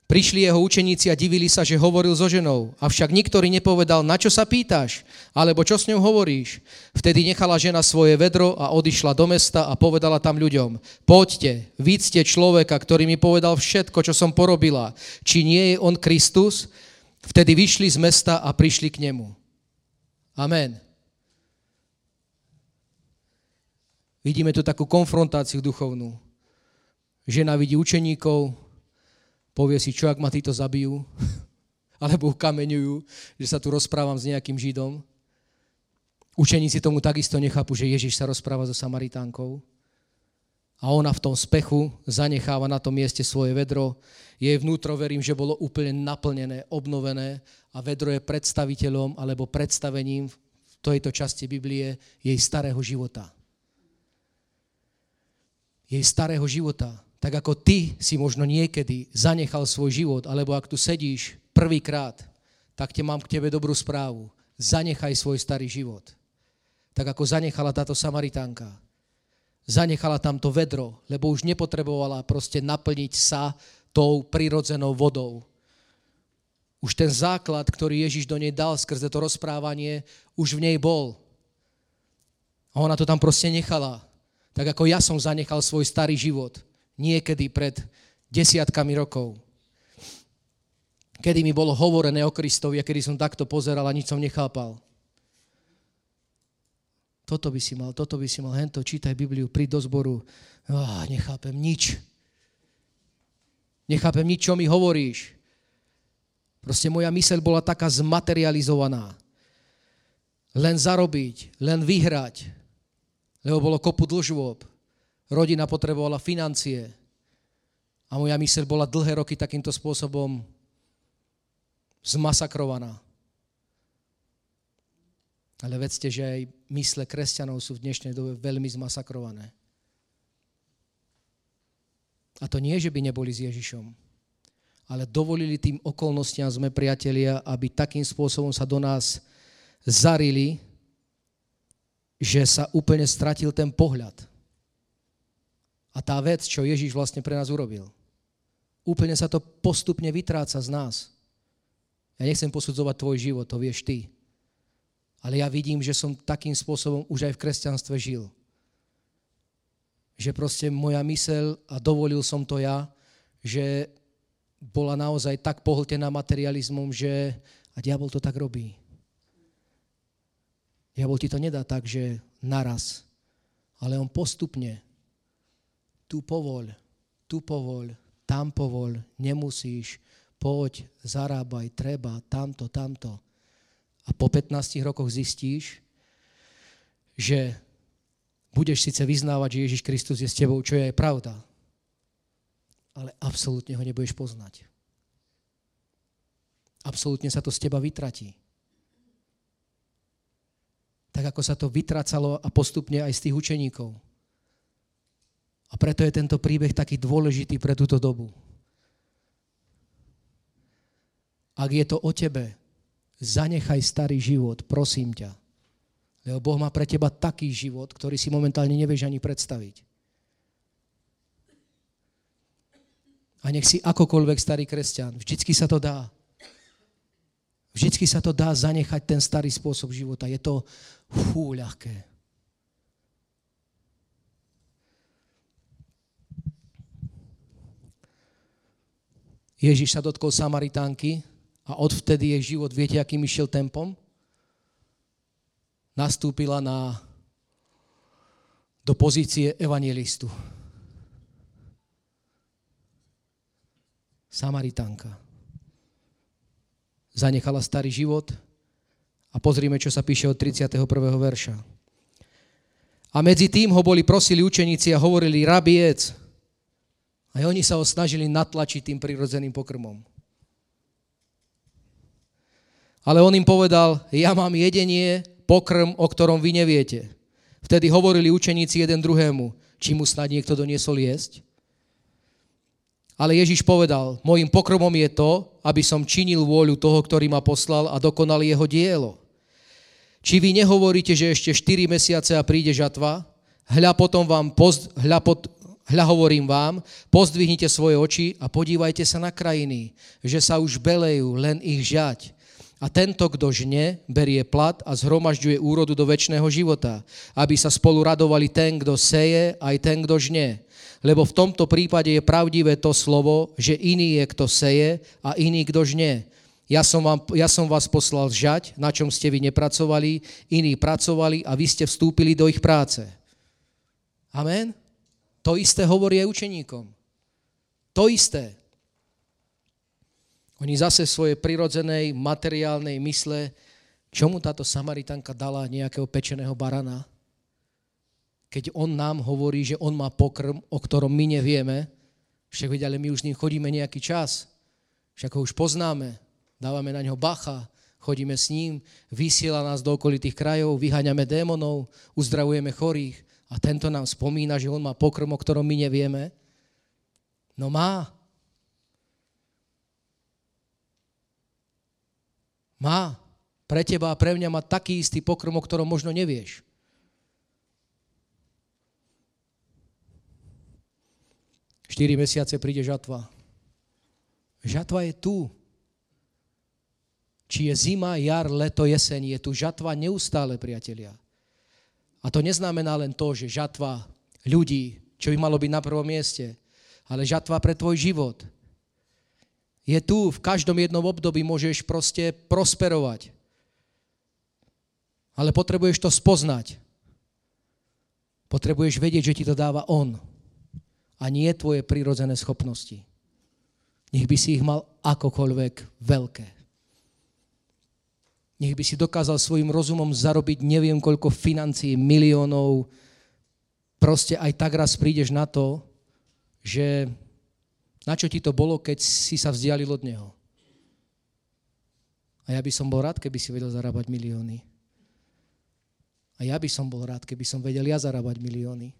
Prišli jeho učeníci a divili sa, že hovoril so ženou. Avšak niktorý nepovedal, na čo sa pýtaš, alebo čo s ňou hovoríš. Vtedy nechala žena svoje vedro a odišla do mesta a povedala tam ľuďom, poďte, vidste človeka, ktorý mi povedal všetko, čo som porobila. Či nie je on Kristus? Vtedy vyšli z mesta a prišli k nemu. Amen. Vidíme tu takú konfrontáciu duchovnú. Žena vidí učeníkov, povie si, čo ak ma títo zabijú, alebo kameňujú, že sa tu rozprávam s nejakým Židom. Učeníci tomu takisto nechápu, že Ježiš sa rozpráva so Samaritánkou. A ona v tom spechu zanecháva na tom mieste svoje vedro. Jej vnútro, verím, že bolo úplne naplnené, obnovené a vedro je predstaviteľom alebo predstavením v tejto časti Biblie jej starého života. Jej starého života. Tak ako ty si možno niekedy zanechal svoj život, alebo ak tu sedíš prvýkrát, tak te mám k tebe dobrú správu. Zanechaj svoj starý život. Tak ako zanechala táto Samaritánka. Zanechala tam to vedro, lebo už nepotrebovala proste naplniť sa tou prirodzenou vodou. Už ten základ, ktorý Ježiš do nej dal skrze to rozprávanie, už v nej bol. A ona to tam proste nechala. Tak ako ja som zanechal svoj starý život niekedy pred desiatkami rokov. Kedy mi bolo hovorené o Kristovi a kedy som takto pozeral a nič som nechápal. Toto by si mal, toto by si mal, hento, čítaj Bibliu, príď do zboru. Oh, nechápem nič. Nechápem nič, čo mi hovoríš. Proste moja myseľ bola taká zmaterializovaná. Len zarobiť, len vyhrať, lebo bolo kopu dlžôb. Rodina potrebovala financie. A moja myseľ bola dlhé roky takýmto spôsobom zmasakrovaná. Ale vedzte, že aj mysle kresťanov sú v dnešnej dobe veľmi zmasakrované. A to nie, že by neboli s Ježišom, ale dovolili tým okolnostiam sme priatelia, aby takým spôsobom sa do nás zarili, že sa úplne stratil ten pohľad. A tá vec, čo Ježiš vlastne pre nás urobil. Úplne sa to postupne vytráca z nás. Ja nechcem posudzovať tvoj život, to vieš ty. Ale ja vidím, že som takým spôsobom už aj v kresťanstve žil. Že proste moja mysel, a dovolil som to ja, že bola naozaj tak pohltená materializmom, že a diabol to tak robí. Diabol ti to nedá tak, že naraz, ale on postupne tu povoľ, tu povoľ, tam povoľ, nemusíš, poď, zarábaj, treba, tamto, tamto. A po 15 rokoch zistíš, že budeš síce vyznávať, že Ježiš Kristus je s tebou, čo je aj pravda, ale absolútne ho nebudeš poznať. Absolútne sa to z teba vytratí. Tak ako sa to vytracalo a postupne aj z tých učeníkov. A preto je tento príbeh taký dôležitý pre túto dobu. Ak je to o tebe, zanechaj starý život, prosím ťa. Lebo Boh má pre teba taký život, ktorý si momentálne nevieš ani predstaviť. A nech si akokoľvek starý kresťan, vždycky sa to dá. Vždycky sa to dá zanechať ten starý spôsob života. Je to fú, ľahké. Ježiš sa dotkol Samaritánky, a odvtedy jej život, viete, akým išiel tempom? Nastúpila na, do pozície evangelistu. Samaritánka. Zanechala starý život a pozrime, čo sa píše od 31. verša. A medzi tým ho boli prosili učeníci a hovorili, rabiec. A oni sa ho snažili natlačiť tým prirodzeným pokrmom. Ale on im povedal, ja mám jedenie, pokrm, o ktorom vy neviete. Vtedy hovorili učeníci jeden druhému, či mu snad niekto doniesol jesť. Ale Ježiš povedal, môjim pokrmom je to, aby som činil vôľu toho, ktorý ma poslal a dokonal jeho dielo. Či vy nehovoríte, že ešte 4 mesiace a príde žatva? Hľa potom vám, poz, hľa, pot, hľa hovorím vám, pozdvihnite svoje oči a podívajte sa na krajiny, že sa už belejú, len ich žať. A tento, kto žne, berie plat a zhromažďuje úrodu do väčšného života, aby sa spolu radovali ten, kto seje, aj ten, kto žne. Lebo v tomto prípade je pravdivé to slovo, že iný je, kto seje a iný, kto žne. Ja som, vám, ja som vás poslal žať, na čom ste vy nepracovali, iní pracovali a vy ste vstúpili do ich práce. Amen? To isté hovorí aj učeníkom. To isté. Oni zase v svojej prirodzenej, materiálnej mysle, čomu táto Samaritanka dala nejakého pečeného barana? Keď on nám hovorí, že on má pokrm, o ktorom my nevieme, však veď, ale my už s ním chodíme nejaký čas, však ho už poznáme, dávame na ňo bacha, chodíme s ním, vysiela nás do okolitých krajov, vyháňame démonov, uzdravujeme chorých a tento nám spomína, že on má pokrm, o ktorom my nevieme. No má. Má. Pre teba a pre mňa má taký istý pokrm, o ktorom možno nevieš. Štyri mesiace príde žatva. Žatva je tu. Či je zima, jar, leto, jeseň, je tu žatva neustále, priatelia. A to neznamená len to, že žatva ľudí, čo by malo byť na prvom mieste, ale žatva pre tvoj život. Je tu, v každom jednom období môžeš proste prosperovať. Ale potrebuješ to spoznať. Potrebuješ vedieť, že ti to dáva On a nie tvoje prirodzené schopnosti. Nech by si ich mal akokoľvek veľké. Nech by si dokázal svojim rozumom zarobiť neviem koľko financií, miliónov. Proste aj tak raz prídeš na to, že na čo ti to bolo, keď si sa vzdialil od Neho. A ja by som bol rád, keby si vedel zarábať milióny. A ja by som bol rád, keby som vedel ja zarábať milióny.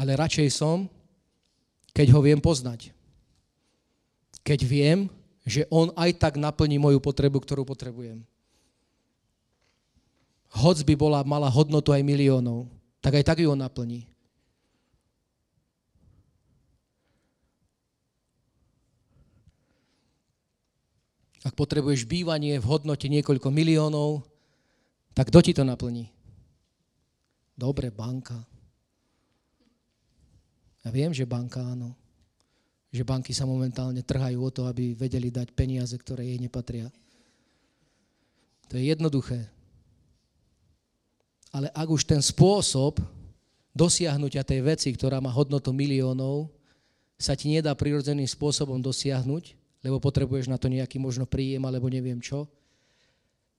Ale radšej som, keď ho viem poznať. Keď viem, že on aj tak naplní moju potrebu, ktorú potrebujem. Hoc by bola, mala hodnotu aj miliónov, tak aj tak ju on naplní. Ak potrebuješ bývanie v hodnote niekoľko miliónov, tak kto ti to naplní? Dobre, banka. Ja viem, že banka áno. Že banky sa momentálne trhajú o to, aby vedeli dať peniaze, ktoré jej nepatria. To je jednoduché. Ale ak už ten spôsob dosiahnutia tej veci, ktorá má hodnotu miliónov, sa ti nedá prirodzeným spôsobom dosiahnuť, lebo potrebuješ na to nejaký možno príjem alebo neviem čo,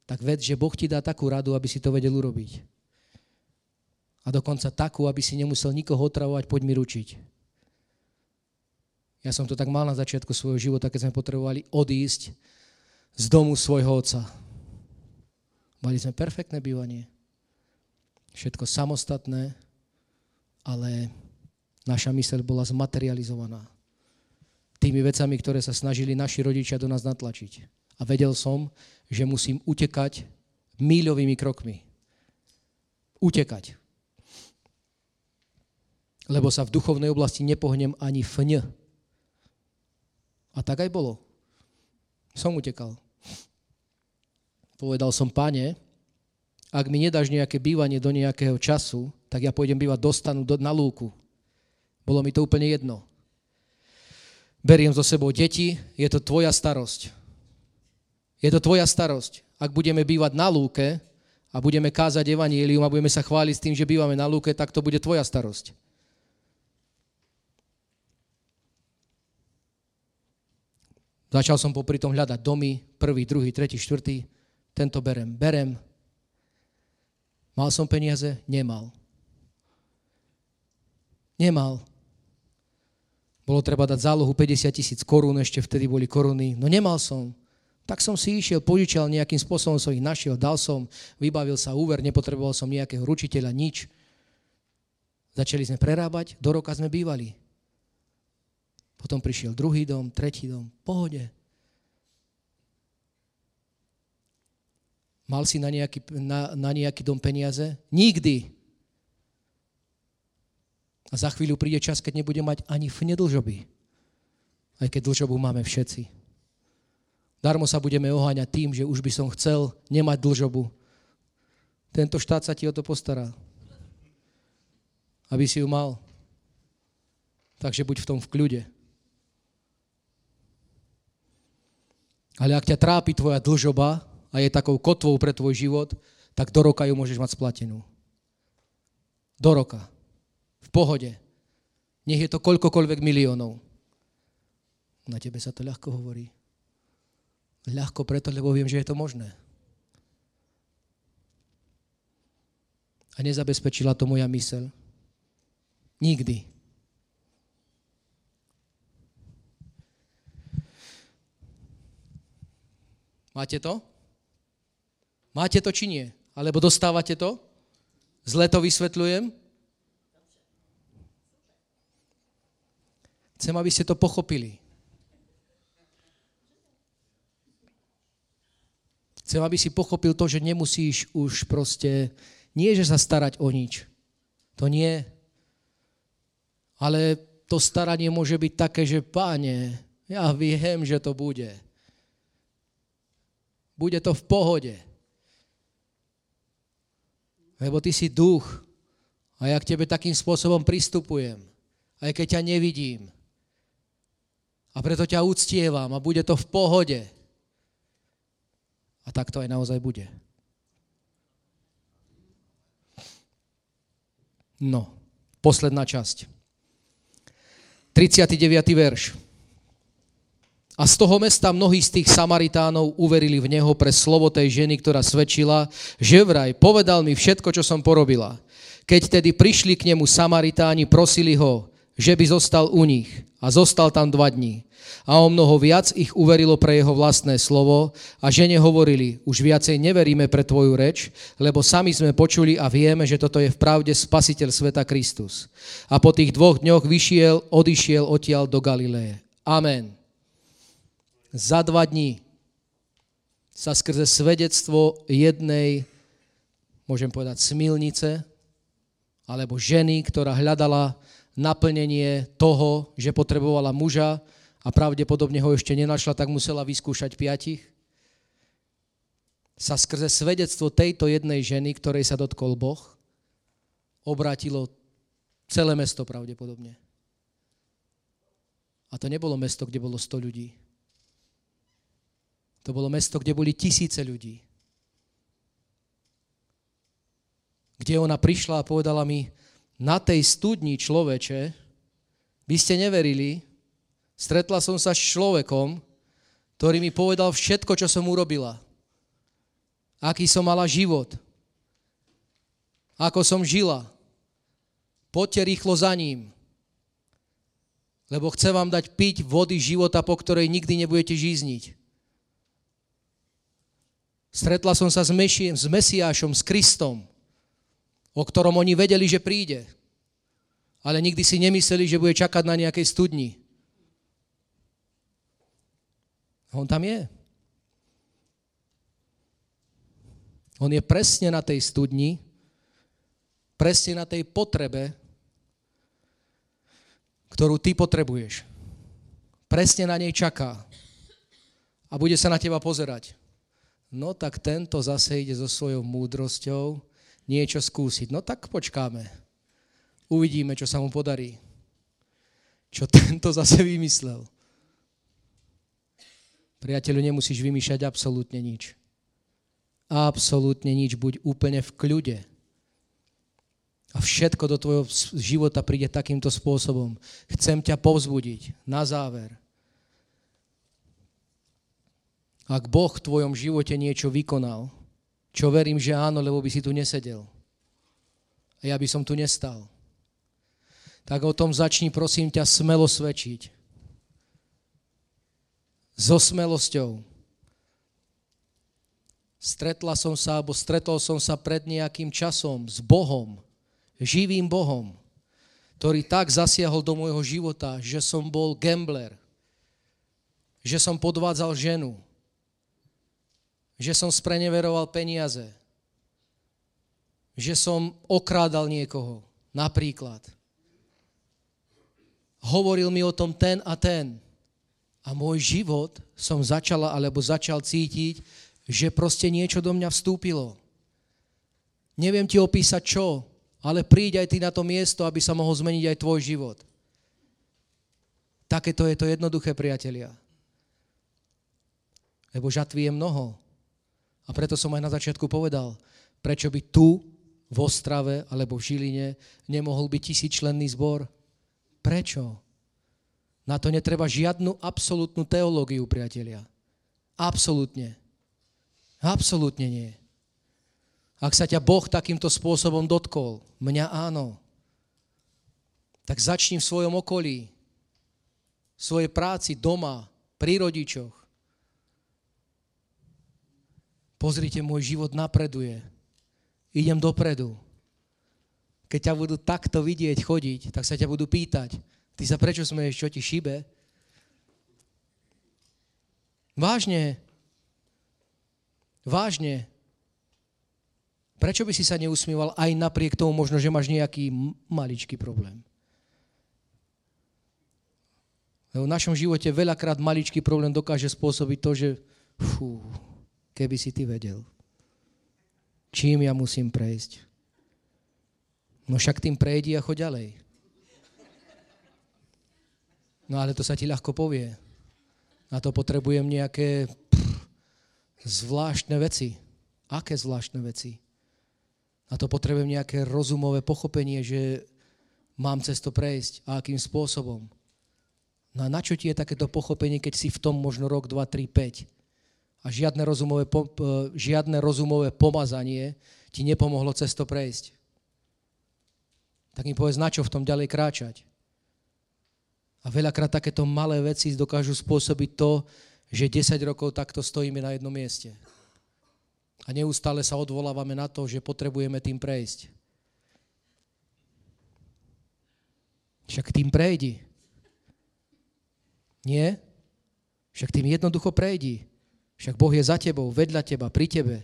tak ved, že Boh ti dá takú radu, aby si to vedel urobiť. A dokonca takú, aby si nemusel nikoho otravovať, poď mi ručiť. Ja som to tak mal na začiatku svojho života, keď sme potrebovali odísť z domu svojho otca. Mali sme perfektné bývanie. Všetko samostatné, ale naša myseľ bola zmaterializovaná tými vecami, ktoré sa snažili naši rodičia do nás natlačiť. A vedel som, že musím utekať míľovými krokmi. Utekať lebo sa v duchovnej oblasti nepohnem ani fň. A tak aj bolo. Som utekal. Povedal som, pane, ak mi nedáš nejaké bývanie do nejakého času, tak ja pôjdem bývať dostanu do, na lúku. Bolo mi to úplne jedno. Beriem so sebou deti, je to tvoja starosť. Je to tvoja starosť. Ak budeme bývať na lúke a budeme kázať evanílium a budeme sa chváliť s tým, že bývame na lúke, tak to bude tvoja starosť. Začal som popri tom hľadať domy, prvý, druhý, tretí, štvrtý. Tento berem, berem. Mal som peniaze? Nemal. Nemal. Bolo treba dať zálohu 50 tisíc korún, ešte vtedy boli koruny. No nemal som. Tak som si išiel, požičal nejakým spôsobom som ich našiel, dal som, vybavil sa úver, nepotreboval som nejakého ručiteľa, nič. Začali sme prerábať, do roka sme bývali. Potom prišiel druhý dom, tretí dom, pohode. Mal si na nejaký, na, na nejaký dom peniaze? Nikdy. A za chvíľu príde čas, keď nebude mať ani fne dlžoby. Aj keď dlžobu máme všetci. Darmo sa budeme oháňať tým, že už by som chcel nemať dlžobu. Tento štát sa ti o to postará. Aby si ju mal. Takže buď v tom v kľude. Ale ak ťa trápi tvoja dlžoba a je takou kotvou pre tvoj život, tak do roka ju môžeš mať splatenú. Do roka. V pohode. Nech je to koľkokoľvek miliónov. Na tebe sa to ľahko hovorí. Ľahko preto, lebo viem, že je to možné. A nezabezpečila to moja mysel. Nikdy. Máte to? Máte to či nie? Alebo dostávate to? Zle to vysvetľujem? Chcem, aby ste to pochopili. Chcem, aby si pochopil to, že nemusíš už proste, nie že sa starať o nič. To nie. Ale to staranie môže byť také, že páne, ja viem, že to bude. Bude to v pohode. Lebo ty si duch a ja k tebe takým spôsobom pristupujem, aj keď ťa nevidím. A preto ťa uctievam a bude to v pohode. A tak to aj naozaj bude. No, posledná časť. 39. verš. A z toho mesta mnohí z tých Samaritánov uverili v neho pre slovo tej ženy, ktorá svedčila, že vraj povedal mi všetko, čo som porobila. Keď tedy prišli k nemu Samaritáni, prosili ho, že by zostal u nich. A zostal tam dva dní. A o mnoho viac ich uverilo pre jeho vlastné slovo a žene hovorili, už viacej neveríme pre tvoju reč, lebo sami sme počuli a vieme, že toto je v pravde spasiteľ sveta Kristus. A po tých dvoch dňoch vyšiel, odišiel odtiaľ do Galileje. Amen. Za dva dní sa skrze svedectvo jednej, môžem povedať, smilnice, alebo ženy, ktorá hľadala naplnenie toho, že potrebovala muža a pravdepodobne ho ešte nenašla, tak musela vyskúšať piatich. Sa skrze svedectvo tejto jednej ženy, ktorej sa dotkol Boh, obrátilo celé mesto pravdepodobne. A to nebolo mesto, kde bolo 100 ľudí. To bolo mesto, kde boli tisíce ľudí. Kde ona prišla a povedala mi, na tej studni človeče, by ste neverili, stretla som sa s človekom, ktorý mi povedal všetko, čo som urobila. Aký som mala život. Ako som žila. Poďte rýchlo za ním. Lebo chce vám dať piť vody života, po ktorej nikdy nebudete žízniť. Stretla som sa s, Meši- s Mesiášom, s Kristom o ktorom oni vedeli, že príde. Ale nikdy si nemysleli, že bude čakať na nejakej studni. On tam je. On je presne na tej studni, presne na tej potrebe, ktorú ty potrebuješ. Presne na nej čaká. A bude sa na teba pozerať. No tak tento zase ide so svojou múdrosťou niečo skúsiť. No tak počkáme. Uvidíme, čo sa mu podarí. Čo tento zase vymyslel. Priateľu, nemusíš vymýšľať absolútne nič. Absolútne nič. Buď úplne v kľude. A všetko do tvojho života príde takýmto spôsobom. Chcem ťa povzbudiť na záver. Ak Boh v tvojom živote niečo vykonal, čo verím, že áno, lebo by si tu nesedel. A ja by som tu nestal. Tak o tom začni, prosím ťa, smelo svedčiť. So smelosťou. Stretla som sa, alebo stretol som sa pred nejakým časom s Bohom, živým Bohom, ktorý tak zasiahol do môjho života, že som bol gambler, že som podvádzal ženu, že som spreneveroval peniaze, že som okrádal niekoho, napríklad. Hovoril mi o tom ten a ten. A môj život som začala, alebo začal cítiť, že proste niečo do mňa vstúpilo. Neviem ti opísať čo, ale príď aj ty na to miesto, aby sa mohol zmeniť aj tvoj život. Takéto je to jednoduché, priatelia. Lebo žatvy je mnoho. A preto som aj na začiatku povedal, prečo by tu v Ostrave alebo v Žiline nemohol byť tisíčlenný zbor. Prečo? Na to netreba žiadnu absolútnu teológiu, priatelia. Absolútne. Absolútne nie. Ak sa ťa Boh takýmto spôsobom dotkol, mňa áno, tak začni v svojom okolí, v svojej práci, doma, pri rodičoch, Pozrite, môj život napreduje. Idem dopredu. Keď ťa budú takto vidieť chodiť, tak sa ťa budú pýtať, ty sa prečo smeješ, čo ti šibe? Vážne. Vážne. Prečo by si sa neusmieval aj napriek tomu možno, že máš nejaký maličký problém? Lebo v našom živote veľakrát maličký problém dokáže spôsobiť to, že fú, keby si ty vedel, čím ja musím prejsť. No však tým prejdi a choď ďalej. No ale to sa ti ľahko povie. Na to potrebujem nejaké pff, zvláštne veci. Aké zvláštne veci? Na to potrebujem nejaké rozumové pochopenie, že mám cez prejsť a akým spôsobom. No a na čo ti je takéto pochopenie, keď si v tom možno rok, dva, tri, päť? A žiadne rozumové, žiadne rozumové pomazanie ti nepomohlo cez to prejsť. Tak mi povedz, na čo v tom ďalej kráčať? A veľakrát takéto malé veci dokážu spôsobiť to, že 10 rokov takto stojíme na jednom mieste. A neustále sa odvolávame na to, že potrebujeme tým prejsť. Však tým prejdi. Nie? Však tým jednoducho prejdi. Však Boh je za tebou, vedľa teba, pri tebe,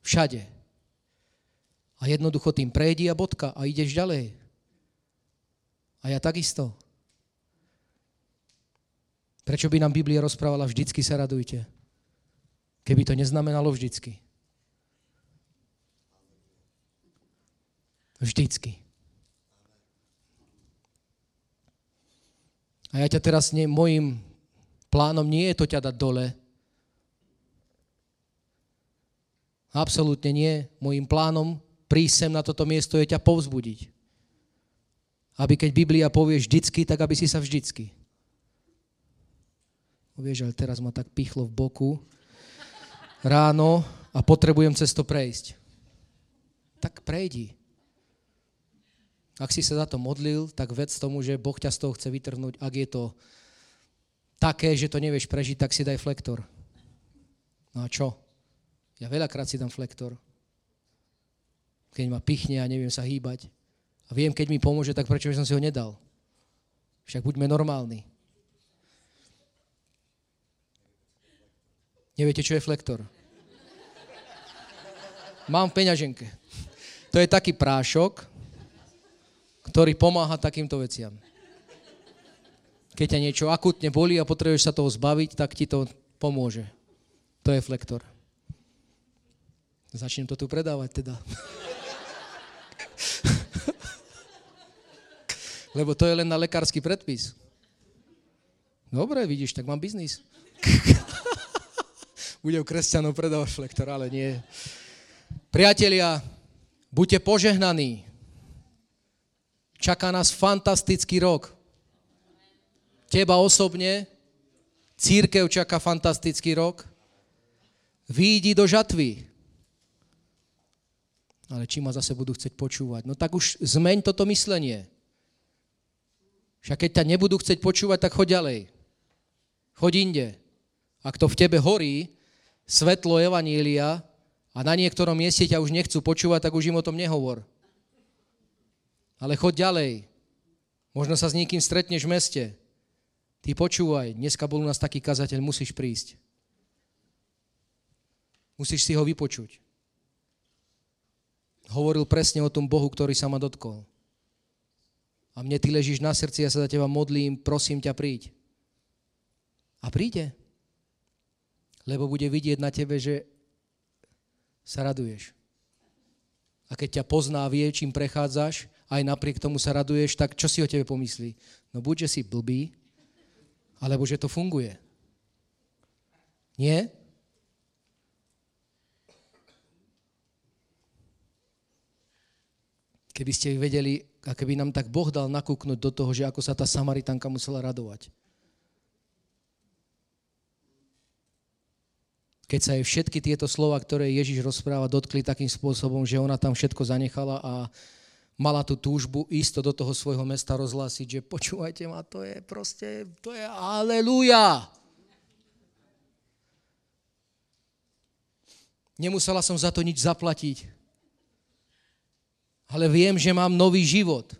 všade. A jednoducho tým prejdi a bodka a ideš ďalej. A ja takisto. Prečo by nám Biblia rozprávala vždycky sa radujte? Keby to neznamenalo vždycky. Vždycky. A ja ťa teraz, nie, môjim plánom nie je to ťa dať dole. Absolútne nie. Mojím plánom prísť sem na toto miesto je ťa povzbudiť. Aby keď Biblia povie vždycky, tak aby si sa vždycky. Vieš, ale teraz ma tak pichlo v boku ráno a potrebujem cez to prejsť. Tak prejdi. Ak si sa za to modlil, tak vec tomu, že Boh ťa z toho chce vytrhnúť. Ak je to také, že to nevieš prežiť, tak si daj flektor. No a čo? Ja veľakrát si dám flektor. Keď ma pichne a neviem sa hýbať. A viem, keď mi pomôže, tak prečo by som si ho nedal? Však buďme normálni. Neviete, čo je flektor? Mám v peňaženke. To je taký prášok, ktorý pomáha takýmto veciam. Keď ťa niečo akutne bolí a potrebuješ sa toho zbaviť, tak ti to pomôže. To je flektor. Začnem to tu predávať teda. Lebo to je len na lekársky predpis. Dobre, vidíš, tak mám biznis bude u kresťanov predávať flektor, ale nie. Priatelia, buďte požehnaní. Čaká nás fantastický rok. Teba osobne, církev čaká fantastický rok. Výjdi do žatvy. Ale či ma zase budú chcieť počúvať? No tak už zmeň toto myslenie. Však keď ťa nebudú chcieť počúvať, tak choď ďalej. Choď inde. Ak to v tebe horí, svetlo Evanília a na niektorom mieste ťa už nechcú počúvať, tak už im o tom nehovor. Ale choď ďalej. Možno sa s niekým stretneš v meste. Ty počúvaj, dneska bol u nás taký kazateľ, musíš prísť. Musíš si ho vypočuť. Hovoril presne o tom Bohu, ktorý sa ma dotkol. A mne ty ležíš na srdci, ja sa za teba modlím, prosím ťa, príď. A príde lebo bude vidieť na tebe, že sa raduješ. A keď ťa pozná, vie, čím prechádzaš, aj napriek tomu sa raduješ, tak čo si o tebe pomyslí? No buď, že si blbý, alebo že to funguje. Nie? Keby ste vedeli, a keby nám tak Boh dal nakúknuť do toho, že ako sa tá Samaritanka musela radovať. keď sa jej všetky tieto slova, ktoré Ježiš rozpráva, dotkli takým spôsobom, že ona tam všetko zanechala a mala tú túžbu ísť do toho svojho mesta rozhlásiť, že počúvajte ma, to je proste, to je aleluja. Nemusela som za to nič zaplatiť. Ale viem, že mám nový život.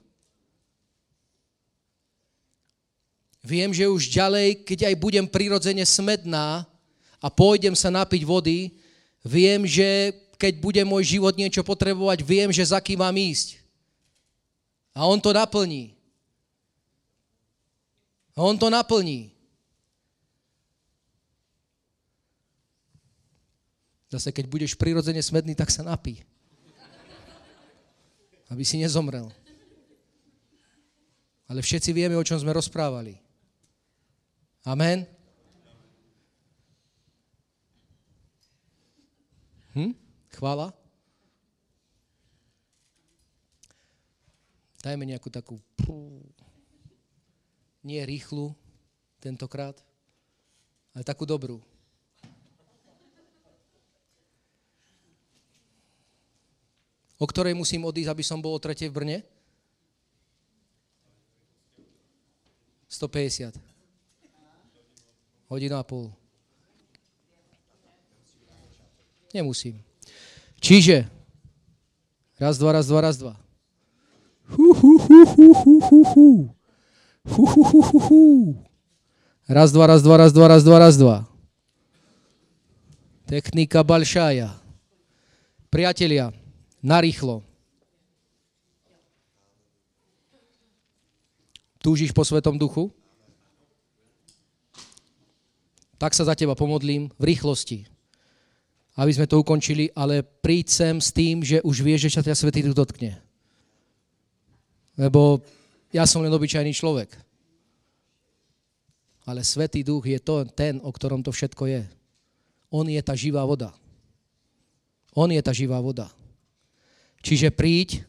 Viem, že už ďalej, keď aj budem prirodzene smedná a pôjdem sa napiť vody, viem, že keď bude môj život niečo potrebovať, viem, že za kým mám ísť. A on to naplní. A on to naplní. Zase, keď budeš prirodzene smedný, tak sa napí. Aby si nezomrel. Ale všetci vieme, o čom sme rozprávali. Amen? Hm? Chvála? Dajme nejakú takú... Nie rýchlu tentokrát, ale takú dobrú. O ktorej musím odísť, aby som bol o tretej v Brne? 150. Hodinu a pol. Nemusím. Čiže, raz, dva, raz, dva, raz, dva. Raz, dva, raz, dva, raz, dva, raz, dva, raz, dva. Technika balšája. Priatelia, narýchlo. Túžiš po Svetom duchu? tak sa za teba pomodlím v rýchlosti, aby sme to ukončili, ale príď sem s tým, že už vieš, že sa ťa Svetý Duch dotkne. Lebo ja som len obyčajný človek. Ale Svetý Duch je to, ten, o ktorom to všetko je. On je tá živá voda. On je tá živá voda. Čiže príď,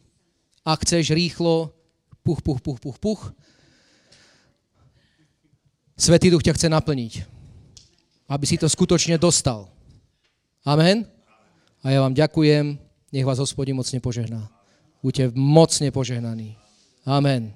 ak chceš rýchlo, puch, puch, puch, puch, puch, Svetý Duch ťa chce naplniť aby si to skutočne dostal. Amen? A ja vám ďakujem, nech vás hospodin mocne požehná. Buďte mocne požehnaní. Amen.